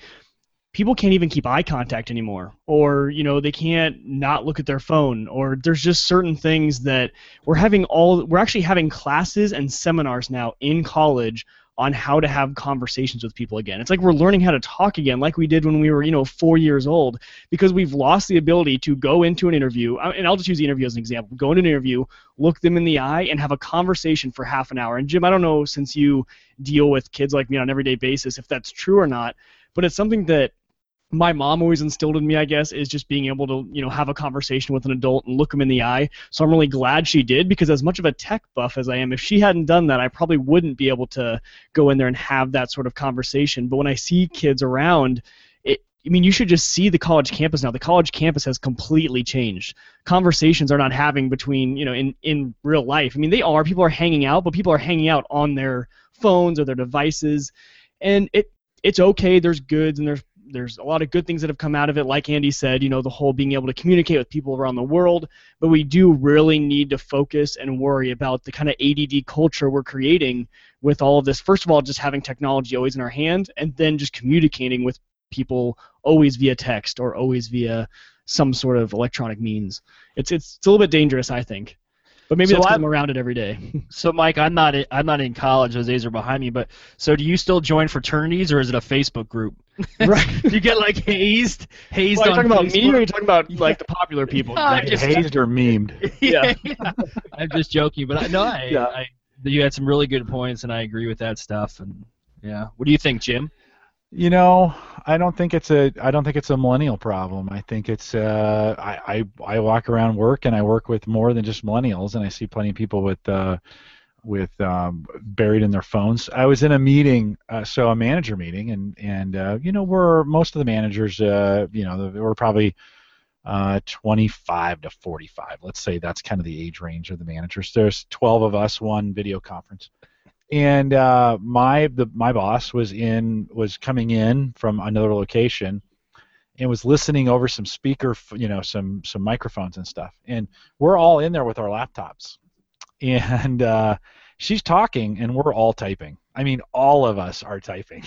people can't even keep eye contact anymore, or you know, they can't not look at their phone, or there's just certain things that we're having all. We're actually having classes and seminars now in college on how to have conversations with people again. It's like we're learning how to talk again, like we did when we were, you know, four years old, because we've lost the ability to go into an interview, and I'll just use the interview as an example. Go into an interview, look them in the eye, and have a conversation for half an hour. And Jim, I don't know since you deal with kids like me on an everyday basis if that's true or not, but it's something that my mom always instilled in me, I guess, is just being able to, you know, have a conversation with an adult and look them in the eye. So I'm really glad she did because as much of a tech buff as I am, if she hadn't done that, I probably wouldn't be able to go in there and have that sort of conversation. But when I see kids around, it, I mean, you should just see the college campus now. The college campus has completely changed. Conversations are not having between, you know, in in real life. I mean, they are. People are hanging out, but people are hanging out on their phones or their devices, and it it's okay. There's goods and there's there's a lot of good things that have come out of it. Like Andy said, you know, the whole being able to communicate with people around the world. But we do really need to focus and worry about the kind of ADD culture we're creating with all of this. First of all, just having technology always in our hand, and then just communicating with people always via text or always via some sort of electronic means. It's it's, it's a little bit dangerous, I think. But maybe So that's 'cause I'm- I'm around it every day. *laughs* So, Mike, I'm not I'm not in college. Those days are behind me. But so, do you still join fraternities, or is it a Facebook group? *laughs* right. *laughs* you get like hazed, hazed Well, are you on talking about Facebook? me or are you talking about like the popular people? No, I'm just- hazed or memed. yeah, yeah. I'm just joking, but I no, I, Yeah. I you had some really good points, and I agree with that stuff. And yeah, what do you think, Jim? You know, I don't think it's a I don't think it's a millennial problem. I think it's uh I, I I walk around work and I work with more than just millennials and I see plenty of people with uh with um, buried in their phones. I was in a meeting, uh, so a manager meeting, and and uh, you know we're most of the managers, uh, you know, we're probably uh, 25 to 45. Let's say that's kind of the age range of the managers. There's 12 of us, one video conference and uh, my the my boss was in was coming in from another location and was listening over some speaker you know some some microphones and stuff. And we're all in there with our laptops. And uh, she's talking and we're all typing. I mean all of us are typing.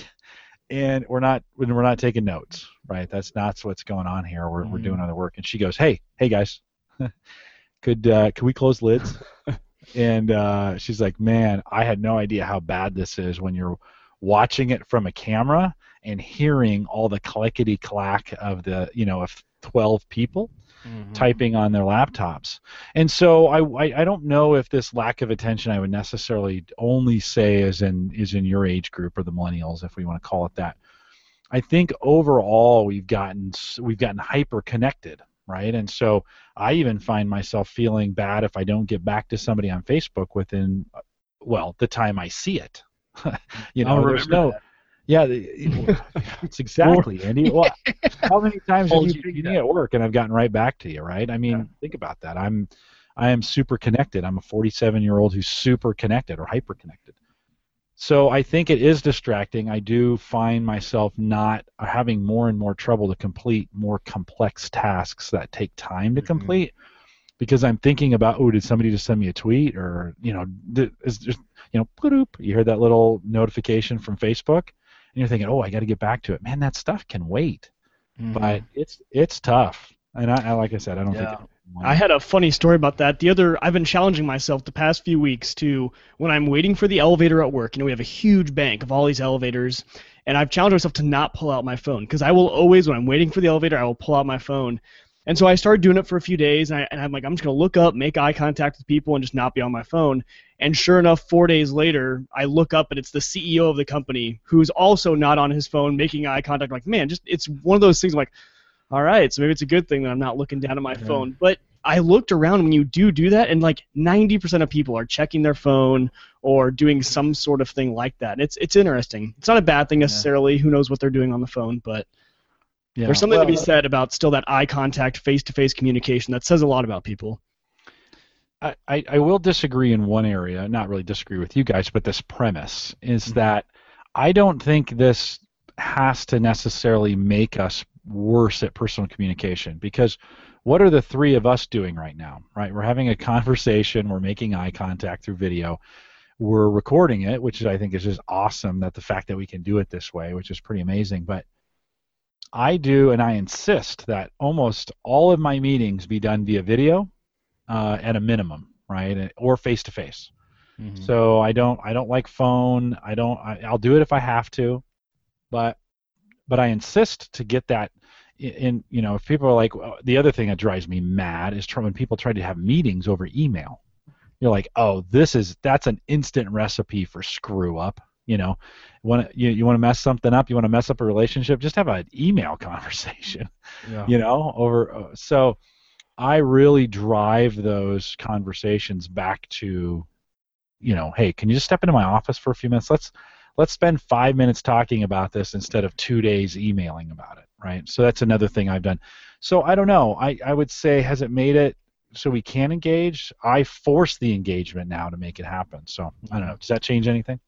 And we're not we're not taking notes right? That's not what's going on here. We're, we're doing other work. And she goes hey hey guys. *laughs* Could uh, could we close lids *laughs* and uh, she's like, "Man, I had no idea how bad this is when you're watching it from a camera and hearing all the clickety clack of the, you know, of 12 people typing on their laptops." And so I, I, I don't know if this lack of attention I would necessarily only say is in is in your age group or the millennials, if we want to call it that. I think overall we've gotten we've gotten hyper connected, right? And so I even find myself feeling bad if I don't get back to somebody on Facebook within, well, the time I see it. *laughs* you know, there's no. that. Yeah, *laughs* it's exactly, Andy. Well, how many *laughs* times have you pinged me at work and I've gotten right back to you, right? I mean, think about that. I'm, I am super connected. I'm a 47 year old who's super connected or hyper connected. So I think it is distracting. I do find myself not having more and more trouble to complete more complex tasks that take time to Mhm. complete because I'm thinking about, oh, did somebody just send me a tweet or, you know, is just, you know, bloop, you hear that little notification from Facebook and you're thinking, oh, I got to get back to it. Man, that stuff can wait, but it's it's tough. And I, I like I said, I don't Yeah. think. I had a funny story about that. The other, I've been challenging myself the past few weeks to when I'm waiting for the elevator at work. You know, we have a huge bank of all these elevators, and I've challenged myself to not pull out my phone because I will always, when I'm waiting for the elevator, I will pull out my phone. And so I started doing it for a few days, and, I, and I'm like, I'm just gonna look up, make eye contact with people, and just not be on my phone. And sure enough, four days later, I look up and it's the CEO of the company who's also not on his phone, making eye contact. I'm like, man, just it's one of those things. I'm like, all right, so maybe it's a good thing that I'm not looking down at my Yeah. phone. But I looked around when you do do that, and like 90% of people are checking their phone or doing some sort of thing like that. It's it's interesting. It's not a bad thing necessarily. Who knows what they're doing on the phone, but Yeah. there's something to be uh, said about still that eye contact, face-to-face communication. That says a lot about people. I, I, I will disagree in one area, not really disagree with you guys, but this premise is mm-hmm. that I don't think this has to necessarily make us worse at personal communication because what are the three of us doing right now, right? We're having a conversation, we're making eye contact through video, we're recording it, which I think is just awesome that the fact that we can do it this way, which is pretty amazing, but I do and I insist that almost all of my meetings be done via video uh, at a minimum, right, or face to face. So I don't I don't like phone. I don't. I, I'll do it if I have to, but but I insist to get that. In, you know, if people are like uh, the other thing that drives me mad is when people try to have meetings over email. You're like, oh, this is that's an instant recipe for screw up. You know, want you you want to mess something up, you want to mess up a relationship, just have an email *laughs* conversation yeah. you know over uh, so i really drive those conversations back to you know hey can you just step into my office for a few minutes let's let's spend five minutes talking about this instead of two days emailing about it right so that's another thing i've done so i don't know i, I would say has it made it so we can engage i force the engagement now to make it happen so i don't know does that change anything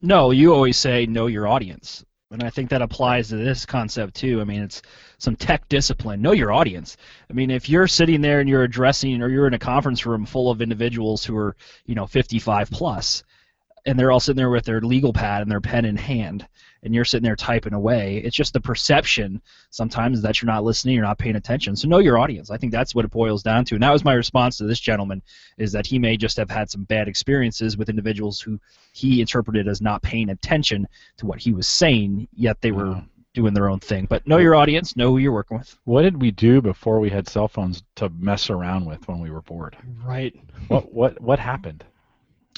No, you always say know your audience. And I think that applies to this concept too. I mean, it's some tech discipline. Know your audience. I mean, if you're sitting there and you're addressing or you're in a conference room full of individuals who are, you know, 55 plus, and they're all sitting there with their legal pad and their pen in hand and you're sitting there typing away it's just the perception sometimes that you're not listening you're not paying attention so know your audience i think that's what it boils down to and that was my response to this gentleman is that he may just have had some bad experiences with individuals who he interpreted as not paying attention to what he was saying yet they were Wow. doing their own thing but know your audience know who you're working with What did we do before we had cell phones to mess around with when we were bored? Right. What what what happened?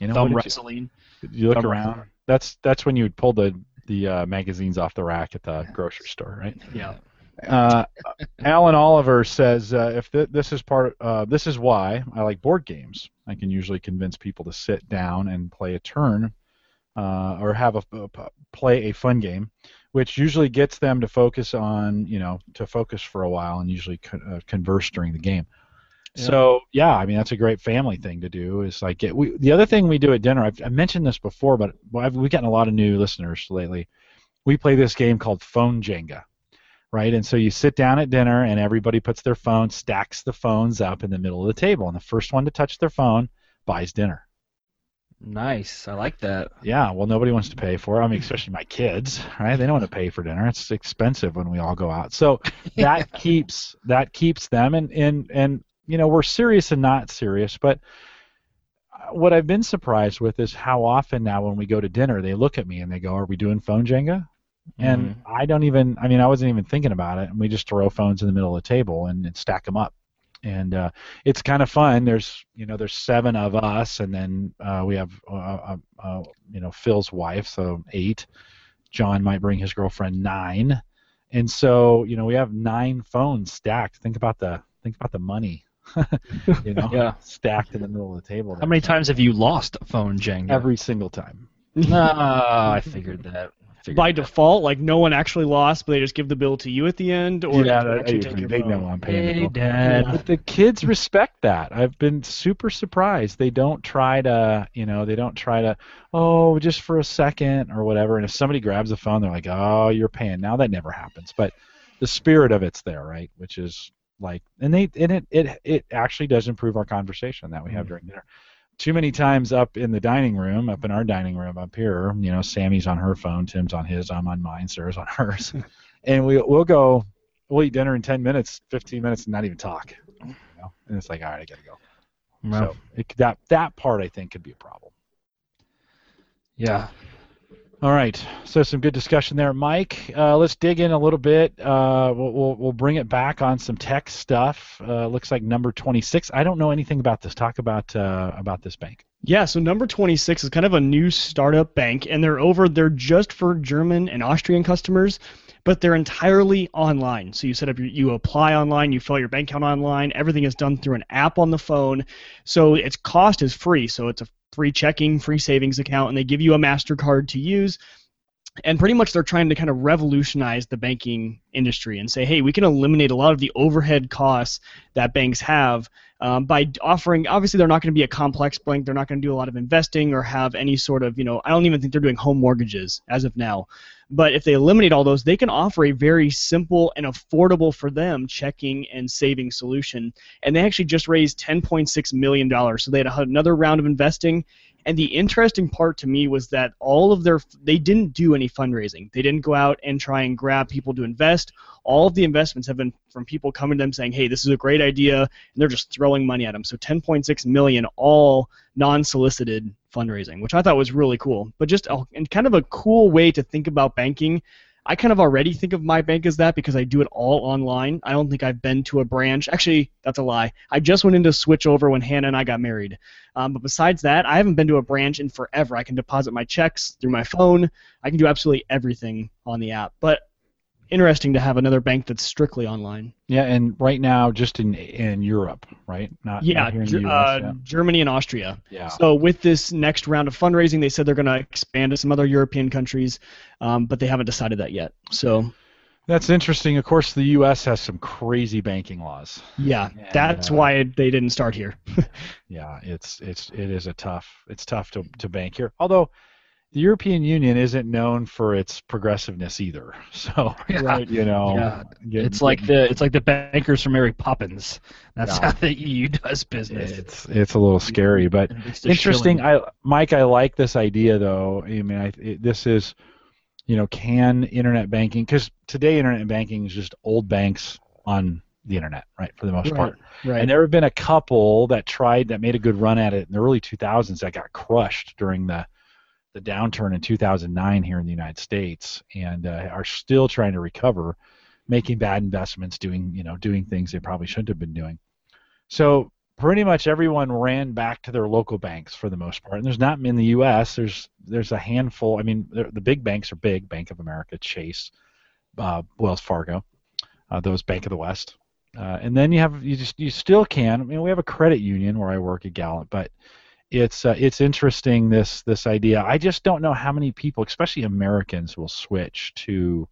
You know, thumb wrestling you, you look thumb around. wrestling. That's that's when you would pull the the uh, magazines off the rack at the grocery store, right? Yeah. Uh, Alan Oliver says uh, if th- this is part, uh, this is why I like board games. I can usually convince people to sit down and play a turn, uh, or have a, a p- play a fun game, which usually gets them to focus on, you know, to focus for a while and usually con- uh, converse during the game. Yeah. So yeah, I mean that's a great family thing to do. Is like get, we, the other thing we do at dinner. I've, I've mentioned this before, but I've, we've gotten a lot of new listeners lately. We play this game called Phone Jenga right? And so you sit down at dinner, and everybody puts their phone, stacks the phones up in the middle of the table, and the first one to touch their phone buys dinner. nice i like that Yeah, well, nobody wants to pay for it. I mean, especially my kids, right? They don't want to pay for dinner. It's expensive when we all go out. So *laughs* that keeps that keeps them, and and and you know, we're serious and not serious, but. uh, What I've been surprised with is how often now when we go to dinner, they look at me and they go, "Are we doing phone Jenga?" And I don't even, I mean, I wasn't even thinking about it. And we just throw phones in the middle of the table and, and stack them up. And uh, it's kind of fun. There's, you know, there's seven of us, and then uh, we have, uh, uh, uh, you know, Phil's wife, so eight. John might bring his girlfriend nine, and so you know we have nine phones stacked. Think about the think about the money, *laughs* you know, Yeah. stacked in the middle of the table. how there. many times have you lost a phone jenga Every single time. Ah, *laughs* i figured that Figured By that. default, like no one actually lost, but they just give the bill to you at the end, or yeah, do that, actually take your they phone? know I'm paying. the Hey, bill. Dad. But the kids respect that. I've been super surprised. They don't try to, you know, they don't try to, oh, just for a second or whatever. And if somebody grabs the phone, they're like, oh, you're paying. Now that never happens. But the spirit of it's there, right? Which is like, and they, and it, it, it actually does improve our conversation that we have mm. during dinner. Too many times up in the dining room, up in our dining room up here, you know, Sammy's on her phone, Tim's on his, I'm on mine, Sarah's on hers, *laughs* and we we'll go, we'll eat dinner in 10 minutes, 15 minutes, and not even talk. You know? And it's like, all right, I gotta go. Well, So it, that that part I think could be a problem. yeah. All right, so some good discussion there, Mike. Uh, let's dig in a little bit. Uh, we'll, we'll we'll bring it back on some tech stuff. Uh, looks like number 26. I don't know anything about this. Talk about uh, about this bank. Yeah, so number 26 is kind of a new startup bank, and they're over. They're just for German and Austrian customers, but they're entirely online. So you set up, your, you apply online, you fill your bank account online. Everything is done through an app on the phone. So its cost is free. So it's a free checking, free savings account, and they give you a Mastercard to use. And pretty much they're trying to kind of revolutionize the banking industry and say, hey, we can eliminate a lot of the overhead costs that banks have um, by offering obviously they're not going to be a complex bank they're not going to do a lot of investing or have any sort of you know i don't even think they're doing home mortgages as of now but if they eliminate all those they can offer a very simple and affordable for them checking and saving solution. And they actually just raised 10.6 million dollars. So they had another round of investing and the interesting part to me was that all of their they didn't do any fundraising they didn't go out and try and grab people to invest all of the investments have been from people coming to them saying hey this is a great idea and they're just throwing money at them. So 10.6 million, all non-solicited fundraising, which I thought was really cool. But just a, and kind of a cool way to think about banking. I kind of already think of my bank as that because I do it all online. I don't think I've been to a branch. Actually, that's a lie. I just went into switch over when Hannah and I got married. Um, but besides that, I haven't been to a branch in forever. I can deposit my checks through my phone. I can do absolutely everything on the app. But interesting to have another bank that's strictly online. Yeah, and right now just in in Europe, right? Not, Yeah, not here in the uh, US. Germany and Austria. yeah. So with this next round of fundraising, they said they're going to expand to some other European countries, um, but they haven't decided that yet. So That's interesting. Of course, the U.S. has some crazy banking laws. yeah, And, that's uh, why they didn't start here. *laughs* Yeah, it's it's it is a tough it's tough to, to bank here. Although the European Union isn't known for its progressiveness either. *laughs* So Right. you know, Yeah. getting- It's like the it's like the bankers from Mary Poppins. That's Yeah. how the EU does business. it's it's a little scary, but At least a interesting. shilling. I Mike, I like this idea though. I mean, I, it, this is, you know, can internet banking? Because today internet banking is just old banks on the internet, right? For the most Right. part. Right. And there have been a couple that tried that made a good run at it in the early 2000s that got crushed during the the downturn in 2009 here in the United States, and uh, are still trying to recover, making bad investments, doing you know doing things they probably shouldn't have been doing. So pretty much everyone ran back to their local banks for the most part. And there's not in the U.S. There's there's a handful. I mean, the big banks are big: Bank of America, Chase, uh, Wells Fargo, uh, those Bank of the West. Uh, and then you have you just you still can. I mean, we have a credit union where I work at Gallup, but it's uh, it's interesting this this idea. I just don't know how many people, especially Americans, will switch to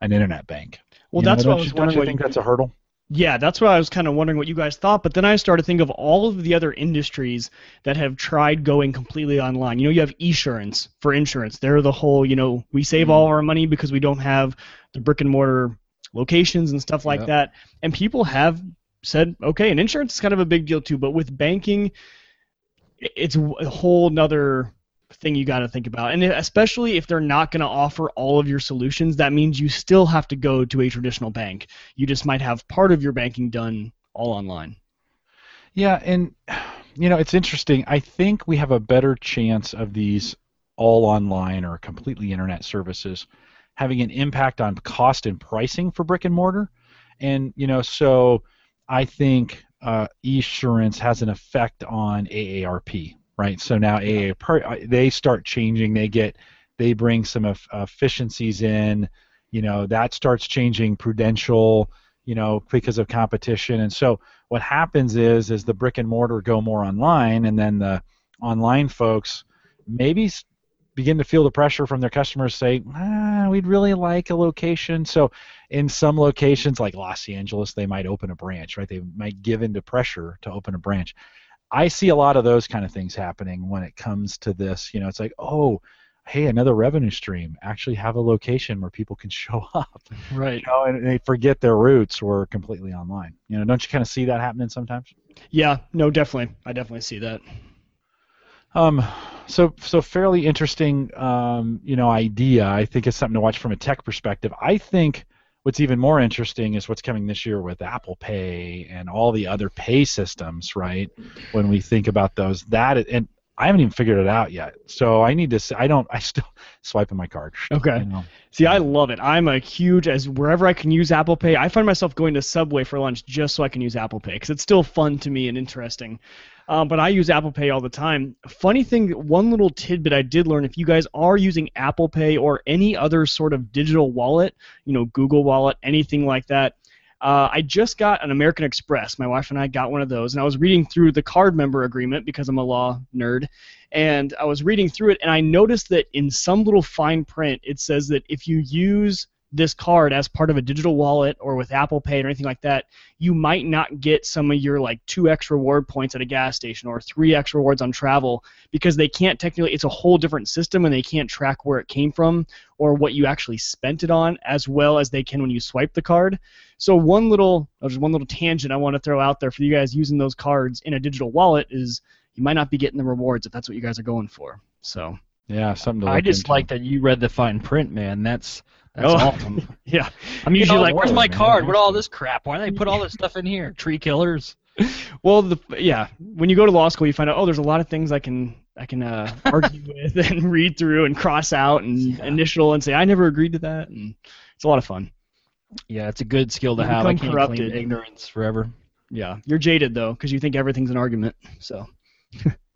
an internet bank. well, You know, that's what don't I was you, don't wondering. you think that's a hurdle? Yeah, that's what I was kind of wondering what you guys thought. But then I started to think of all of the other industries that have tried going completely online. You know, you have Esurance for insurance. They're the whole, you know, we save all our money because we don't have the brick and mortar locations and stuff like Yep. that. And people have said, okay, and insurance is kind of a big deal too. But with banking, it's a whole nother thing you got to think about. And especially if they're not going to offer all of your solutions, that means you still have to go to a traditional bank. You just might have part of your banking done all online. Yeah, and you know, it's interesting. I think we have a better chance of these all online or completely internet services having an impact on cost and pricing for brick and mortar. And you know, so I think uh, Esurance has an effect on AARP, right? So now AARP they start changing. They get they bring some eff- efficiencies in. You know, that starts changing Prudential. You know, because of competition, and so what happens is is the brick and mortar go more online and then the online folks maybe begin to feel the pressure from their customers say ah, we'd really like a location so in some locations like los angeles they might open a branch right they might give into pressure to open a branch i see a lot of those kind of things happening when it comes to this you know it's like oh hey another revenue stream actually have a location where people can *laughs* show up Right. you know, and they forget their roots were completely online. You know, don't you kind of see that happening sometimes? Yeah. No, definitely. I definitely see that. Um, so so fairly interesting, um, you know, idea. I think it's something to watch from a tech perspective. I think what's even more interesting is what's coming this year with Apple Pay and all the other pay systems, right? When we think about those, that and I haven't even figured it out yet. So I need to. I don't. I still *laughs* swiping my card. Okay. You know? See, I love it. I'm a huge as wherever I can use Apple Pay. I find myself going to Subway for lunch just so I can use Apple Pay because it's still fun to me and interesting. Um, but I use Apple Pay all the time. Funny thing, one little tidbit I did learn: if you guys are using Apple Pay or any other sort of digital wallet, you know, Google Wallet, anything like that. Uh, I just got an American Express. My wife and I got one of those, and I was reading through the card member agreement because I'm a law nerd, and I was reading through it, and I noticed that in some little fine print it says that if you use this card as part of a digital wallet or with Apple Pay or anything like that, you might not get some of your like two X reward points at a gas station or three X rewards on travel because they can't technically. It's a whole different system, and they can't track where it came from or what you actually spent it on, as well as they can when you swipe the card. So one little, uh, just one little tangent I want to throw out there for you guys using those cards in a digital wallet is you might not be getting the rewards if that's what you guys are going for. So Yeah, something to look I just into. like that you read the fine print, man. That's that's Oh. awesome. *laughs* yeah, I'm usually like, "Where's my card? What all this crap? Why do they put all this stuff in here? Tree killers." *laughs* well the yeah when you go to law school you find out oh there's a lot of things I can I can uh, *laughs* argue with and read through and cross out and Yeah. initial and say I never agreed to that and it's a lot of fun. Yeah, it's a good skill to You have. I can't corrupted. claim ignorance forever. Yeah, you're jaded though because you think everything's an argument. So,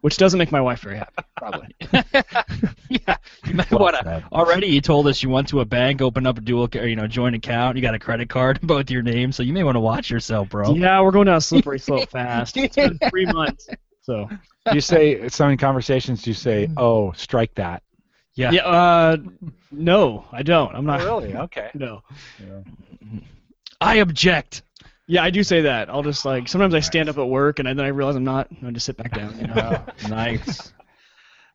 which doesn't make my wife very happy probably. *laughs* yeah, you might wanna- Already, you told us you went to a bank, opened up a dual, you know, joint account. You got a credit card, *laughs* both your names, so you may want to watch yourself, bro. Yeah, we're going down a slippery *laughs* slope fast. It's been three months. So you say some conversations you say, Mm. "Oh, strike that." Yeah. yeah, uh, no, I don't. I'm not. really? Okay. No. I object. Yeah, I do say that. I'll just like sometimes I stand up at work and then I realize I'm not. and I just sit back down. You know? nice.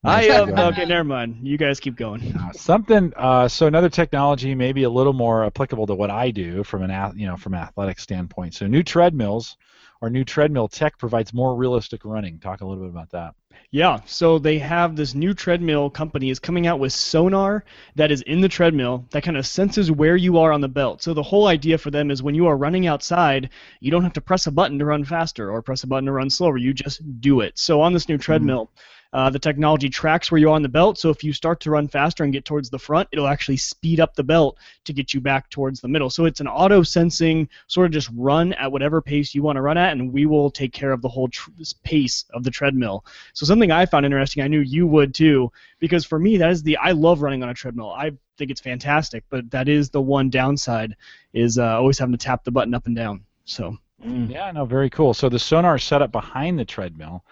I uh, to go. okay, never mind. You guys keep going. *laughs* Uh, something. Uh, so another technology, maybe a little more applicable to what I do from an you know from an athletic standpoint. So new treadmills or new treadmill tech provides more realistic running. Talk a little bit about that. Yeah, so they have this new treadmill company is coming out with sonar that is in the treadmill that kind of senses where you are on the belt. So the whole idea for them is when you are running outside, you don't have to press a button to run faster or press a button to run slower. You just do it. So on this new treadmill, uh, the technology tracks where you are on the belt. So if you start to run faster and get towards the front, it'll actually speed up the belt to get you back towards the middle. So it's an auto sensing sort of just run at whatever pace you want to run at, and we will take care of the whole tr- pace of the treadmill. So something I found interesting, I knew you would too, because for me that is the I love running on a treadmill. I think it's fantastic, but that is the one downside is uh, always having to tap the button up and down. So Yeah, no, very cool. So the sonar is set up behind the treadmill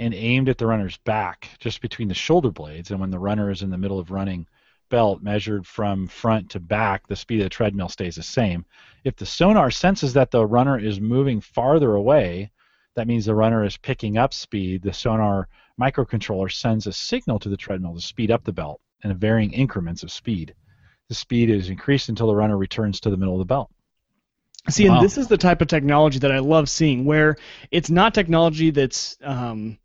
and aimed at the runner's back, just between the shoulder blades. And when the runner is in the middle of running belt, measured from front to back, the speed of the treadmill stays the same. If the sonar senses that the runner is moving farther away, that means the runner is picking up speed. The sonar microcontroller sends a signal to the treadmill to speed up the belt in varying increments of speed. The speed is increased until the runner returns to the middle of the belt. See, Wow. and this is the type of technology that I love seeing, where it's not technology that's, um,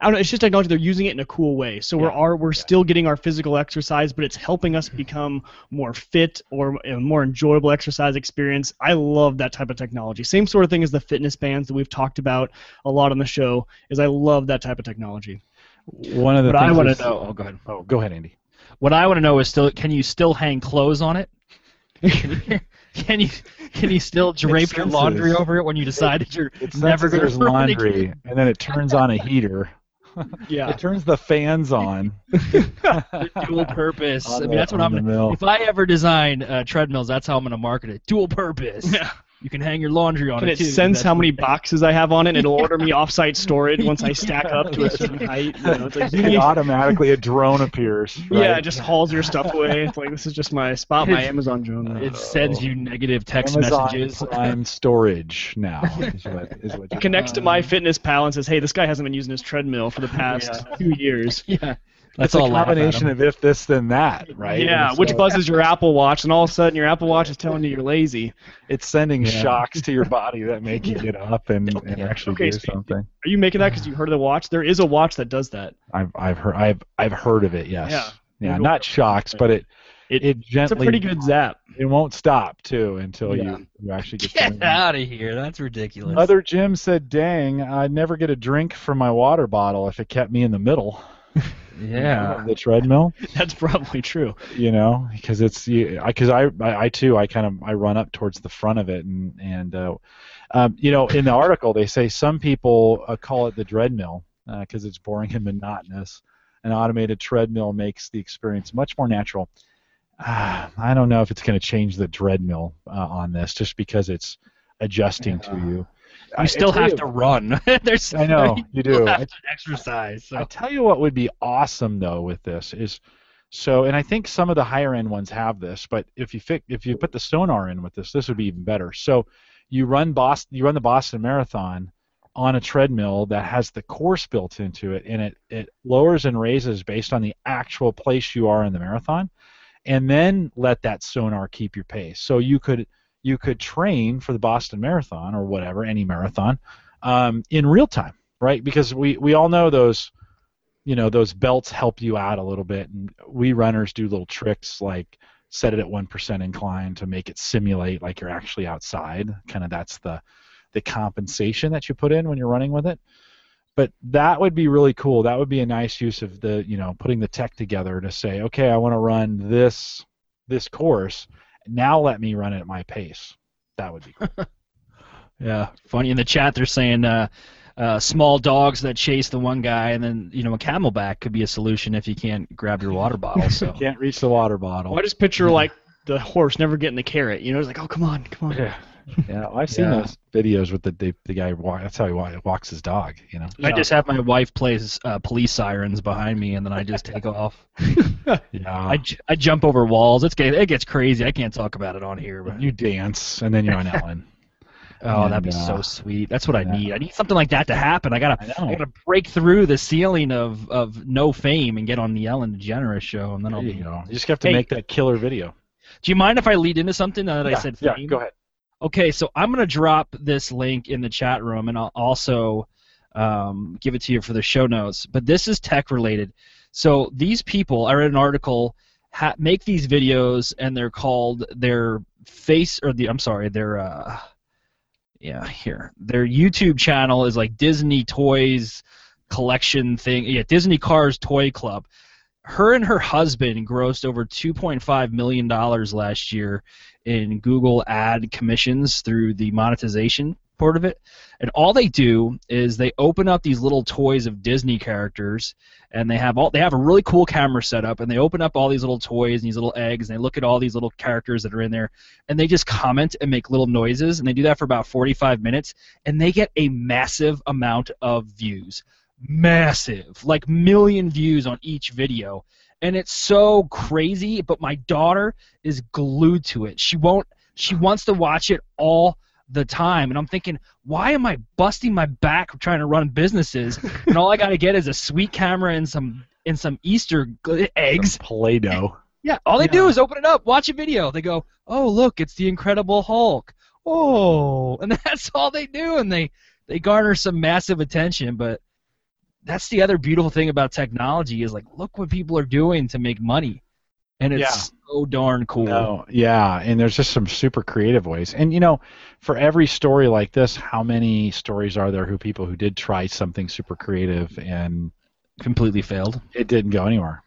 I don't know, it's just technology they're using it in a cool way. So we're are we're still getting our physical exercise, but it's helping us mm-hmm. become more fit or a more enjoyable exercise experience. I love that type of technology. Same sort of thing as the fitness bands that we've talked about a lot on the show. Is I love that type of technology. One of the What I want to know. Oh, go ahead. Oh, go ahead, Andy. What I want to know is still, can you still hang clothes on it? Can you, *laughs* can you still drape your laundry over it when you decide that you're *laughs* It never going to laundry, and then it turns on a heater. Yeah. It turns the fans on. Dual purpose. I mean, the- that's what I'm. Gonna, mill. if I ever design uh, treadmills, that's how I'm going to market it. Dual purpose. Yeah. You can hang your laundry on Can it it too. sense That's how many boxes I have on it, and it'll order me *laughs* off-site storage once I stack up to a certain height? You know, it's like, *laughs* And automatically a drone appears. Yeah, it just hauls your stuff away. It's like this is just my spot, my Amazon drone. It sends you oh. negative text Amazon messages. Prime storage now is what, is what It connects to MyFitnessPal and says, "Hey, this guy hasn't been using his treadmill for the *laughs* past Yeah. two years." yeah. That's That's a all. laugh at of if this then that, right? Yeah, And which so buzzes your Apple Watch, and all of a sudden your Apple Watch is telling you you're lazy. It's sending Yeah. shocks to your *laughs* body that make you get up and, and actually Okay, do so- something. Are you making that because you heard of the watch? There is a watch that does that. I've I've heard I've I've heard of it. Yes. Yeah. Yeah, Google not shocks, but it It- it gently, It's a pretty good zap. it won't stop too until Yeah. you, you actually get, Get out of here. That's ridiculous. Other Jim said, "Dang, I'd never get a drink from my water bottle if it kept me in the middle *laughs* yeah. the dreadmill." *laughs* That's probably true. You know, because it's because I, I I too I kind of I run up towards the front of it and and uh, um, you know in the article they say some people uh, call it the treadmill because it's boring and monotonous. An automated treadmill makes the experience much more natural. Ah, I don't know if it's going to change the treadmill uh, on this just because it's adjusting to you. You still have to run. *laughs* There's, I know, you still do. have *laughs* I- to *laughs* exercise. So. I tell you what would be awesome though with this is so, and I think some of the higher end ones have this, but if you fi- if you put the sonar in with this, this would be even better. So, you run Boston, you run the Boston Marathon on a treadmill that has the course built into it, and it it lowers and raises based on the actual place you are in the marathon, and then let that sonar keep your pace. So you could you could train for the Boston Marathon or whatever, any marathon, um, in real time, right? Because we we all know those you know those belts help you out a little bit. And we runners do little tricks like set it at 1% incline to make it simulate like you're actually outside. Kind of that's the the compensation that you put in when you're running with it. But that would be really cool. That would be a nice use of the you know putting the tech together to say okay i want to run this this course now let me run it at my pace that would be cool. *laughs* Yeah, funny. In the chat, they're saying uh, uh, small dogs that chase the one guy, and then you know a camelback could be a solution if you can't grab your water bottle. So *laughs* can't reach the water bottle I just picture like the horse never getting the carrot. You know, it's like, oh come on, come on. yeah yeah i've seen Yeah. those videos with the the, the guy walk, that's how he wa- walks his dog you know I just have my wife plays uh, police sirens behind me, and then I just take off. *laughs* yeah I, j- I jump over walls. It's get, it gets crazy. I can't talk about it on here, but you dance and then you're on Ellen. *laughs* Oh, And, that'd be uh, so sweet. That's what I yeah. need. I need something like that to happen. I gotta, I I, gotta break through the ceiling of, of no fame and get on the Ellen DeGeneres show, and then There I'll you be. go. You just have to Hey. make that killer video. Do you mind if I lead into something now that yeah, I said yeah, go ahead. Okay, so I'm gonna drop this link in the chat room, and I'll also um, give it to you for the show notes. But this is tech related. So these people, I read an article, ha- make these videos, and they're called their face or the I'm sorry, their uh, yeah here their YouTube channel is like Disney Toys collection thing. Yeah, Disney Cars Toy Club. Her and her husband grossed over 2.5 million dollars last year in Google ad commissions through the monetization part of it. And all they do is they open up these little toys of Disney characters and they have all they have a really cool camera setup and they open up all these little toys and these little eggs and they look at all these little characters that are in there and they just comment and make little noises and they do that for about 45 minutes and they get a massive amount of views. Massive, like million views on each video. And it's so crazy, but my daughter is glued to it. She won't she wants to watch it all the time and I'm thinking, why am I busting my back trying to run businesses and all I got to get is a sweet camera and some and some Easter g- eggs. Play-Doh. Yeah, all they do is open it up, watch a video. They go, "Oh, look, it's the Incredible Hulk." Oh, and *laughs* that's all they do and they they garner some massive attention, but that's the other beautiful thing about technology is like look what people are doing to make money. And it's Yeah. so darn cool. No, yeah, and there's just some super creative ways. And you know, for every story like this, how many stories are there who people who did try something super creative and Completely failed. it didn't go anywhere?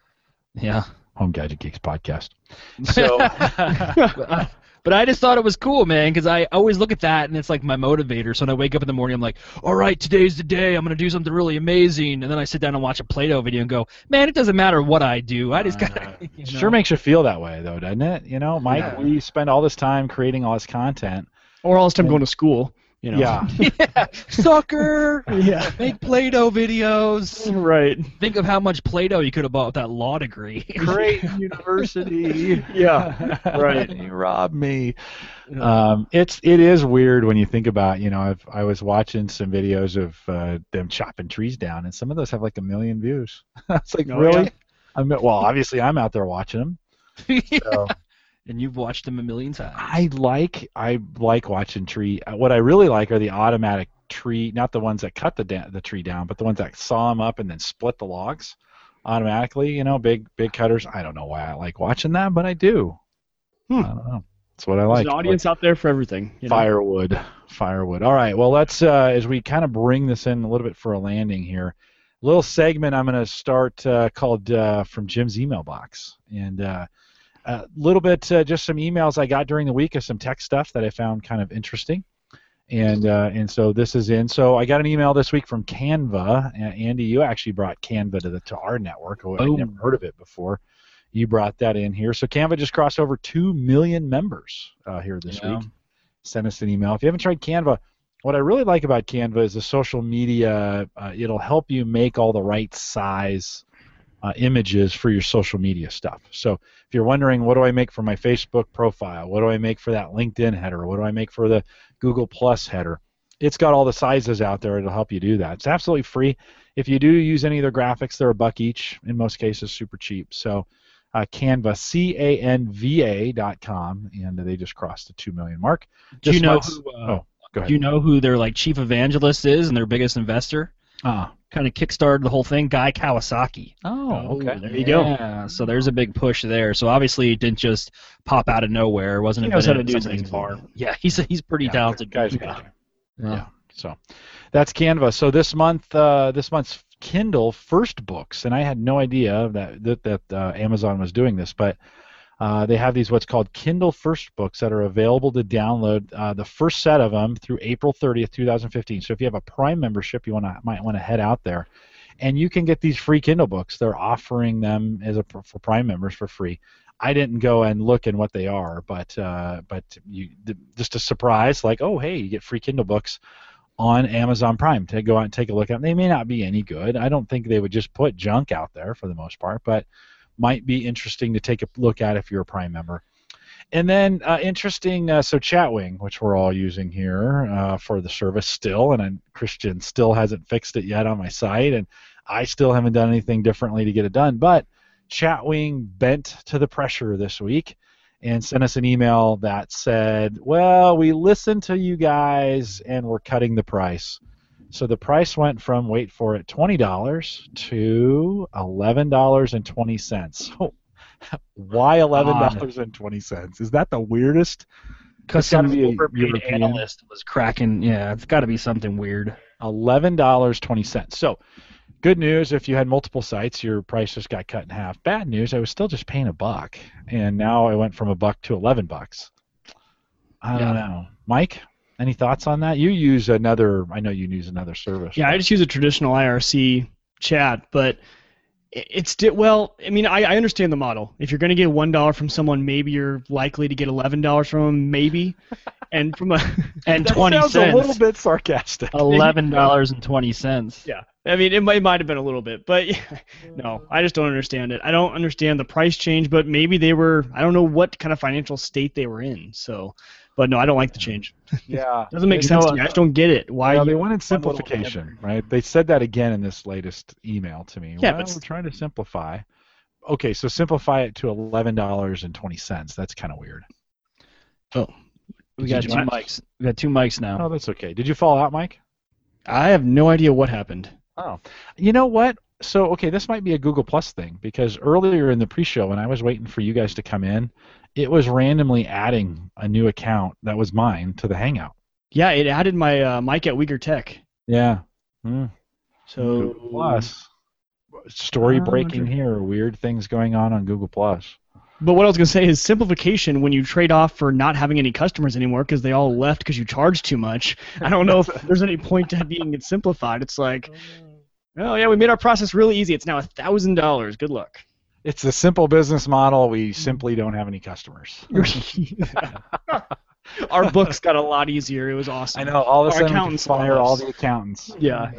Yeah. Home Gadget Geeks podcast. *laughs* So *laughs* but, I, just thought it was cool, man, because I always look at that and it's like my motivator. So when I wake up in the morning, I'm like, all right, today's the day. I'm gonna do something really amazing, and then I sit down and watch a Play-Doh video and go, man, it doesn't matter what I do. I just gotta. Uh, *laughs* you know. sure makes you feel that way though, doesn't it? You know, Mike, Yeah. we spend all this time creating all this content. Or all this time going to school. You know. Yeah. *laughs* yeah, sucker. yeah. Make Play-Doh videos. Right. Think of how much Play-Doh you could have bought with that law degree. Great *laughs* university. Yeah. Right. you robbed me. Um, it's it is weird when you think about you know I've, I was watching some videos of uh, them chopping trees down and some of those have like a million views. *laughs* it's like Oh, really. yeah? I'm well obviously I'm out there watching them. So and you've watched them a million times. I like I like watching tree. uh, What I really like are the automatic tree, not the ones that cut the da- the tree down, but the ones that saw them up and then split the logs automatically. You know, big big cutters. I don't know why I like watching that, but I do. Hmm. I don't know. That's what I There's like. an audience out there for everything. You know? Firewood, firewood. All right. Well, let's uh, as we kind of bring this in a little bit for a landing here. Little segment I'm going to start uh, called uh, from Jim's email box, and uh, a little bit uh, just some emails I got during the week of some tech stuff that I found kind of interesting, and uh, and so this is in. So I got an email this week from Canva. Andy, you actually brought Canva to the to our network. Oh, I never heard of it before. You brought that in here. So Canva just crossed over two million members uh, here this Yeah. week send us an email. If you haven't tried Canva, what I really like about Canva is the social media. Uh, it'll help you make all the right size uh, images for your social media stuff. So if you're wondering, what do I make for my Facebook profile? What do I make for that LinkedIn header? What do I make for the Google Plus header? It's got all the sizes out there. It'll help you do that. It's absolutely free. If you do use any of their graphics, they're a buck each. In most cases, super cheap. So uh, Canva, C-A-N-V-A dot com, and they just crossed the two million mark. Do you know who? Uh, oh, go ahead. Do you know who their like chief evangelist is and their biggest investor? Uh, Kind of kickstarted the whole thing. Guy Kawasaki. oh, okay. There you go. Yeah, so there's a big push there. So obviously it didn't just pop out of nowhere. It wasn't He knows how to do in somebody's things. farm. Yeah, he's he's pretty Yeah, talented. Guys, yeah. yeah. So that's Canva. So this month, uh, this month's Kindle First Books, and I had no idea that that, that uh, Amazon was doing this, but uh, they have these what's called Kindle First Books that are available to download. Uh, the first set of them through April 30th, 2015. So if you have a Prime membership, you want might want to head out there, and you can get these free Kindle books. They're offering them as a for Prime members for free. I didn't go and look in what they are, but uh, but you th- just a surprise, like oh hey, you get free Kindle books on Amazon Prime to go out and take a look at. them. They may not be any good. I don't think they would just put junk out there for the most part, but might be interesting to take a look at if you're a Prime member. and then uh, interesting, uh, so Chatwing, which we're all using here uh, for the service still, and then Christian still hasn't fixed it yet on my site, and I still haven't done anything differently to get it done. But Chatwing bent to the pressure this week and sent us an email that said, "Well, we listened to you guys, and we're cutting the price." So the price went from wait for it twenty dollars to eleven dollars and twenty cents. *laughs* Why eleven dollars and twenty cents? Is that the weirdest? Because some overpaid European. analyst was cracking. Yeah, it's got to be something weird. Eleven dollars twenty cents. So, good news if you had multiple sites, your price just got cut in half. Bad news, I was still just paying a buck, and now I went from a buck to eleven bucks. I don't know, Mike. Any thoughts on that? You use another. I know you use another service. Yeah, I just use a traditional IRC chat, but it's di- well. I mean, I, I understand the model. If you're going to get one dollar from someone, maybe you're likely to get eleven dollars from them, maybe. *laughs* And from a *laughs* And that twenty sounds cents. a little bit sarcastic. Eleven *laughs* dollars and twenty cents. yeah, I mean, it might, it might have been a little bit, but no, I just don't understand it. I don't understand the price change, but maybe they were. I don't know what kind of financial state they were in. So, but no, I don't like the change. Yeah, *laughs* Doesn't make You sense know, to me. I just don't get it. Why? Well, they you- wanted bundle it all simplification, right? They said that again in this latest email to me. Yeah, well, but- we're trying to simplify. Okay, so simplify it to eleven dollars and twenty cents. That's kind of weird. Oh, we Did got two mind? mics. We got two mics now. Oh, that's okay. Did you fall out, Mike? I have no idea what happened. Oh, you know what? So okay, this might be a Google Plus thing because earlier in the pre-show when I was waiting for you guys to come in, it was randomly adding a new account that was mine to the Hangout. Yeah, it added my uh, mic at Wieger Tech. Yeah. Hmm. So Google Plus. Story breaking here. Weird things going on on Google Plus. But what I was gonna say is simplification when you trade off for not having any customers anymore because they all left because you charge too much. I don't know if *laughs* there's any point to being it simplified. It's like, oh yeah, we made our process really easy. It's now a thousand dollars. Good luck. It's a simple business model. We simply don't have any customers. *laughs* our books got a lot easier. It was awesome. I know. All of a Our sudden, we accountants fire all the accountants. Yeah.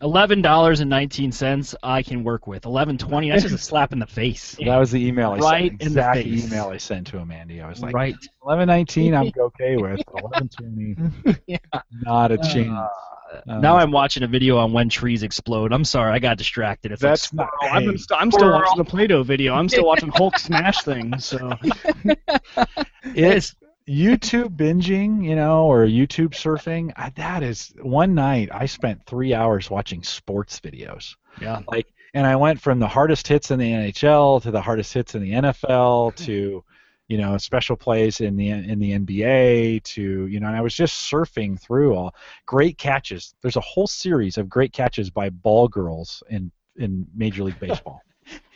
Eleven dollars and nineteen cents. I can work with. Eleven twenty. That's just a slap in the face. That was the email I Right sent. in the Exact face. email I sent to him, Andy. I was like, right. eleven nineteen, I'm *laughs* okay with. Eleven twenty, *laughs* Yeah. not a change. Uh, Uh, now I'm watching a video on when trees explode. I'm sorry, I got distracted. It's That's like, not. I'm, st- I'm still watching the Play-Doh video. I'm still watching Hulk *laughs* smash things. So *laughs* it's YouTube binging, you know, or YouTube surfing. I, that is one night I spent three hours watching sports videos. yeah. like and I went from the hardest hits in the NHL to the hardest hits in the NFL to you know special plays in the in the NBA to you know and I was just surfing through all great catches. There's a whole series of great catches by ball girls in in Major League *laughs* Baseball.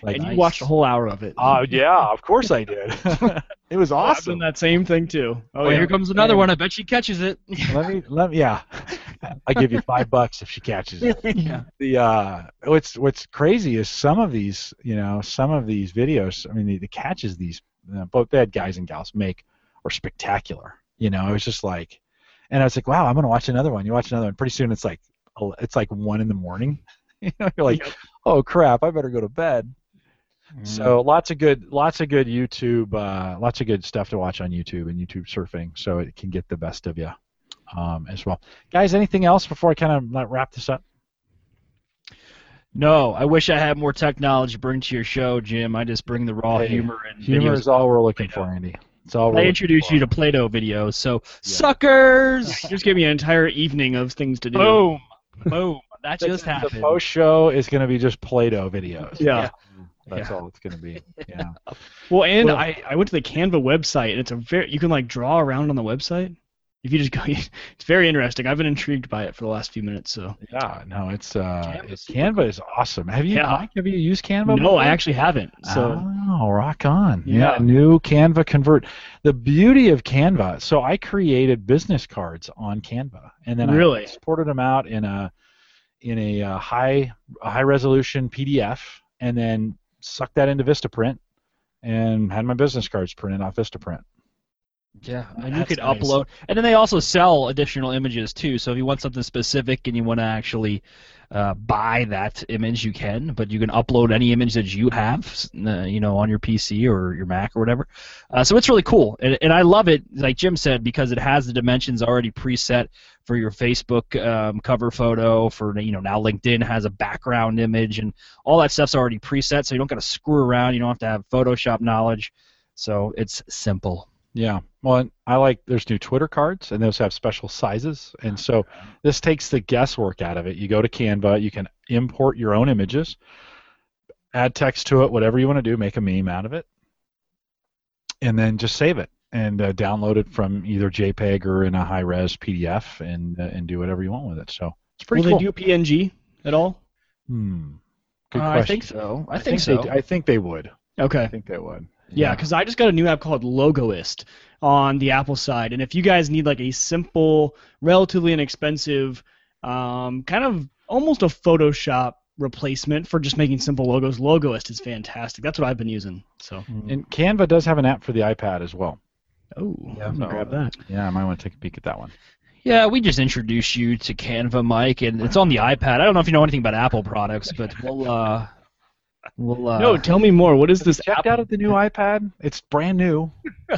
Like and you watched a whole hour of it. Oh yeah, of course I did. *laughs* it was I've done awesome. that same thing too. Oh, here comes another one. I bet she catches it. let me let me yeah. *laughs* I give you five bucks if she catches it. yeah. the uh what's what's crazy is some of these you know some of these videos i mean the, the catches these both had guys and gals make are spectacular you know? It was just like and i was like wow i'm gonna watch another one. You watch another one. Pretty soon it's like it's like one in the morning. *laughs* You know you're like Yep. oh crap i better go to bed. So lots of good lots of good youtube uh, lots of good stuff to watch on youtube and youtube surfing so it can get the best of you um, as well. Guys anything else before i kind of wrap this up No, I wish I had more technology to bring to your show, Jim. I just bring the raw Hey, humor and Humor is all we're looking for, Andy. It's all we're I looking introduced for. you to Play-Doh videos, so suckers. *laughs* Just give me an entire evening of things to do. Boom, boom. That The- just the happened. post show is going to be just Play-Doh videos. Yeah. That's Yeah. all it's going to be. Yeah. Well, and Well- I, I went to the Canva website, and it's a very you can like draw around on the website. If you just go, *laughs* it's very interesting. I've been intrigued by it for the last few minutes. So yeah. No, it's uh, Canva's it's, Canva is awesome. Have you, Yeah. Mike? Have you used Canva? no, I actually haven't. So oh, rock on. Yeah. Yeah. new Canva convert. The beauty of Canva. So I created business cards on Canva, and then I Really? exported them out in a in a uh, high high resolution PDF, and then sucked that into VistaPrint, and had my business cards printed off VistaPrint. Yeah, and you could nice. upload, and then they also sell additional images too. So if you want something specific and you want to actually uh, buy that image, you can. But you can upload any image that you have, uh, you know, on your PC or your Mac or whatever. Uh, so it's really cool, and, and I love it, like Jim said, because it has the dimensions already preset for your Facebook um, cover photo. For you know, now LinkedIn has a background image, and all that stuff's already preset, so you don't got to screw around. You don't have to have Photoshop knowledge. So it's simple. Yeah. Well, I like there's new Twitter cards, and those have special sizes, and so this takes the guesswork out of it. You go to Canva, you can import your own images, add text to it, whatever you want to do, make a meme out of it, and then just save it and uh, download it from either JPEG or in a high-res PDF, and uh, and do whatever you want with it. So it's pretty Will cool. they do PNG at all? Hmm. Good Uh, I think so. I, I think, they so. d- I think they would. Okay. I think they would. Yeah, because I just got a new app called Logoist on the Apple side, and if you guys need like a simple, relatively inexpensive, um, kind of almost a Photoshop replacement for just making simple logos, Logoist is fantastic. That's what I've been using. So, And Canva does have an app for the iPad as well. oh, Yeah, I'm gonna grab that. Yeah, I might want to take a peek at that one. Yeah, we just introduced you to Canva, Mike, and it's on the iPad. I don't know if you know anything about Apple products, but we'll uh, we'll uh. no, tell me more. What is this Checked app? out the new iPad. It's brand new. *laughs*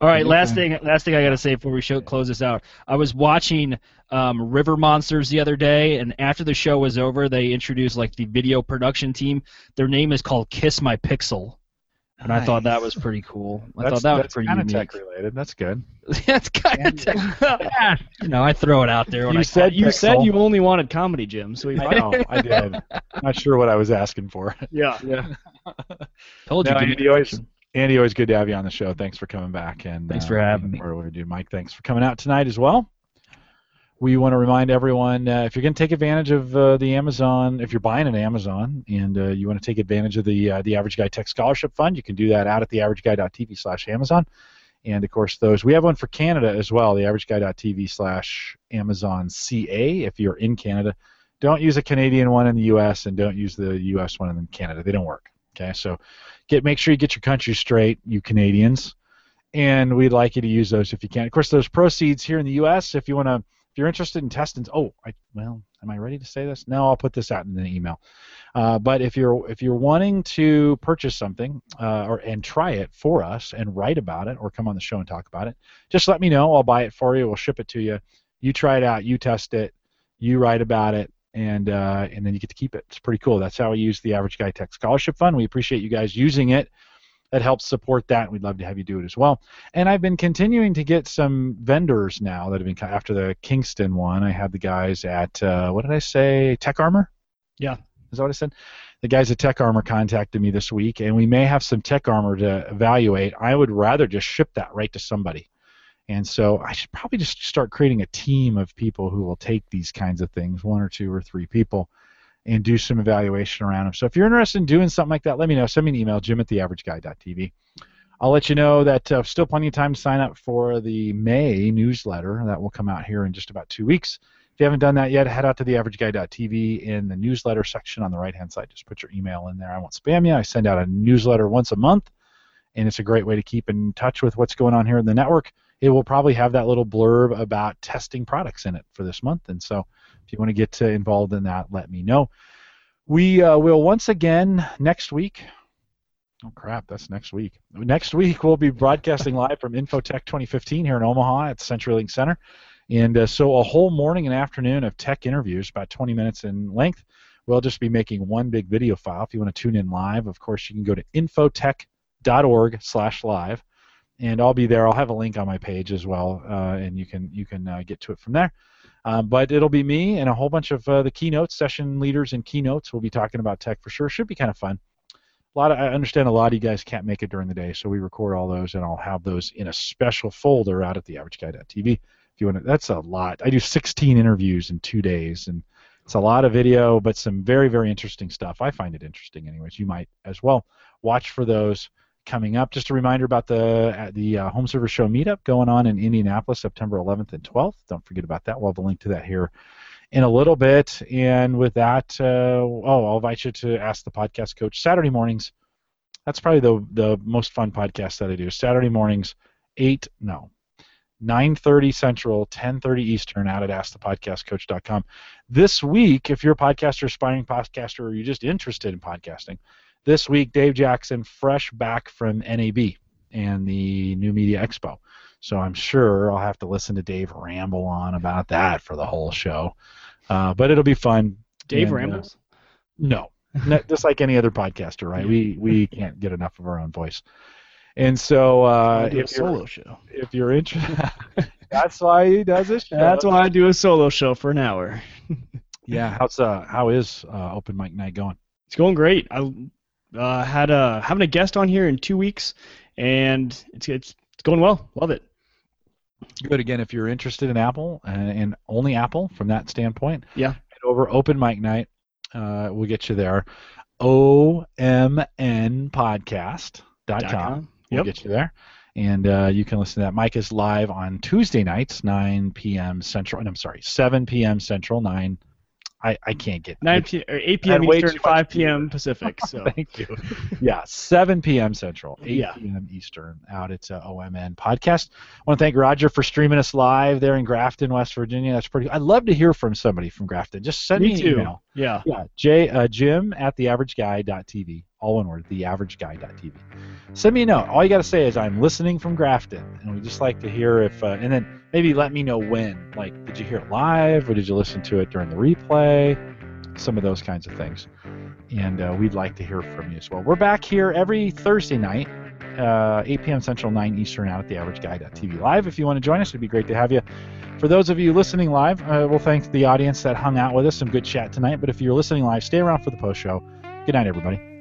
All right, last thing, last thing I gotta say before we show close this out. I was watching um, River Monsters the other day, and after the show was over, they introduced like the video production team. Their name is called Kiss My Pixel, and I thought that was pretty cool. I that's, thought that was that's pretty kind of tech related. That's good. *laughs* That's kind of tech. *laughs* *laughs* you know, I throw it out there when You I said You said you only wanted comedy, Jim. So we I know. I did. Not sure what I was asking for. yeah. Yeah. Told you. No, Andy, always. Andy, always good to have you on the show. Thanks for coming back. And Thanks uh, for having me. What we do, Mike? Thanks for coming out tonight as well. We want to remind everyone uh, if you're going to take advantage of uh, the Amazon, if you're buying an Amazon and uh, you want to take advantage of the uh, the Average Guy Tech Scholarship Fund, you can do that out at theaverageguy.tv slash Amazon. And of course, those we have one for Canada as well, theaverageguy.tv slash Amazon CA. If you're in Canada, don't use a Canadian one in the U.S. and don't use the U.S. one in Canada. They don't work. Okay, so get make sure you get your country straight, you Canadians, and we'd like you to use those if you can. Of course, those proceeds here in the U.S. If you want to, if you're interested in testing, oh, I well, am I ready to say this? No, I'll put this out in the email. Uh, but if you're if you're wanting to purchase something uh, or and try it for us and write about it or come on the show and talk about it, just let me know. I'll buy it for you. We'll ship it to you. You try it out. You test it. You write about it and uh, and then you get to keep it. It's pretty cool. That's how we use the Average Guy Tech Scholarship Fund. We appreciate you guys using it. That helps support that. We'd love to have you do it as well. And I've been continuing to get some vendors now that have been after the Kingston one. I had the guys at uh, what did I say? Tech Armor. Yeah. Is that what I said? The guys at Tech Armor contacted me this week, and we may have some Tech Armor to evaluate. I would rather just ship that right to somebody. And so I should probably just start creating a team of people who will take these kinds of things, one or two or three people, and do some evaluation around them. So if you're interested in doing something like that, let me know. Send me an email, jim at theaverageguy.tv. I'll let you know that uh, still plenty of time to sign up for the May newsletter that will come out here in just about two weeks. If you haven't done that yet, head out to theaverageguy.tv in the newsletter section on the right-hand side. Just put your email in there. I won't spam you. I send out a newsletter once a month, and it's a great way to keep in touch with what's going on here in the network. It will probably have that little blurb about testing products in it for this month, and so if you want to get involved in that, let me know. We uh, will once again next week. Oh crap, that's next week. Next week we'll be broadcasting live from Infotec 2015 here in Omaha at the CenturyLink Center. And uh, so a whole morning and afternoon of tech interviews, about 20 minutes in length. We'll just be making one big video file. If you want to tune in live, of course, you can go to infotec.org slash live. And I'll be there. I'll have a link on my page as well, uh, and you can you can uh, get to it from there. Um, but it'll be me and a whole bunch of uh, the keynotes, session leaders, and keynotes. We'll be talking about tech for sure. Should be kind of fun. A lot of, I understand a lot of you guys can't make it during the day, so we record all those, and I'll have those in a special folder out at theaverageguy.tv. If you want to, that's a lot. I do 16 interviews in two days, and it's a lot of video, but some very, very interesting stuff. I find it interesting, anyways. You might as well watch for those coming up. Just a reminder about the uh, the uh, Home Server Show meetup going on in Indianapolis, September 11th and 12th. Don't forget about that. We'll have a link to that here in a little bit. And with that, uh, oh, I'll invite you to ask the podcast coach Saturday mornings. That's probably the the most fun podcast that I do. Saturday mornings, eight no 9:30 Central, 10:30 Eastern out at AskThePodcastCoach.com. This week, if you're a podcaster, aspiring podcaster, or you're just interested in podcasting, this week Dave Jackson, fresh back from NAB and the New Media Expo. So I'm sure I'll have to listen to Dave ramble on about that for the whole show. Uh, but it'll be fun. Dave And, uh, rambles. no, *laughs* No, just like any other podcaster, right? We we can't get enough of our own voice. And so uh, a if solo show. if you're interested, *laughs* that's why he does this. Show. That's why I do a solo show for an hour. *laughs* Yeah. How's uh how is uh, Open Mike Night going? It's going great. I uh, had a having a guest on here in two weeks, and it's it's it's going well. Love it. Good. Again, if you're interested in Apple and, and only Apple from that standpoint, Yeah. head over Open Mike Night. Uh, we'll get you there. omnpodcast.com. Dot com. We'll Yep. get you there. And uh, you can listen to that. Mike is live on Tuesday nights, 9 p.m. Central. And I'm sorry, 7 p.m. Central, 9. I, I can't get 9 p- or 8 p.m. Eastern, 5 p.m. Pacific. So *laughs* Thank you. Yeah, 7 p.m. Central, 8 Yeah. p.m. Eastern, out at uh, OMN Podcast. I want to thank Roger for streaming us live there in Grafton, West Virginia. That's pretty. I'd love to hear from somebody from Grafton. Just send me, me an too. email. Yeah. Yeah, J, uh, Jim at theaverageguy.tv. All one word, theaverageguy.tv. Send me a note. All you got to say is I'm listening from Grafton, and we just like to hear if, uh, and then maybe let me know when. Like, did you hear it live, or did you listen to it during the replay? Some of those kinds of things, and uh, we'd like to hear from you as well. We're back here every Thursday night, uh, 8 p.m. Central, 9 Eastern, out at theaverageguy.tv live. If you want to join us, it'd be great to have you. For those of you listening live, uh, we'll thank the audience that hung out with us. Some good chat tonight. But if you're listening live, stay around for the post show. Good night, everybody.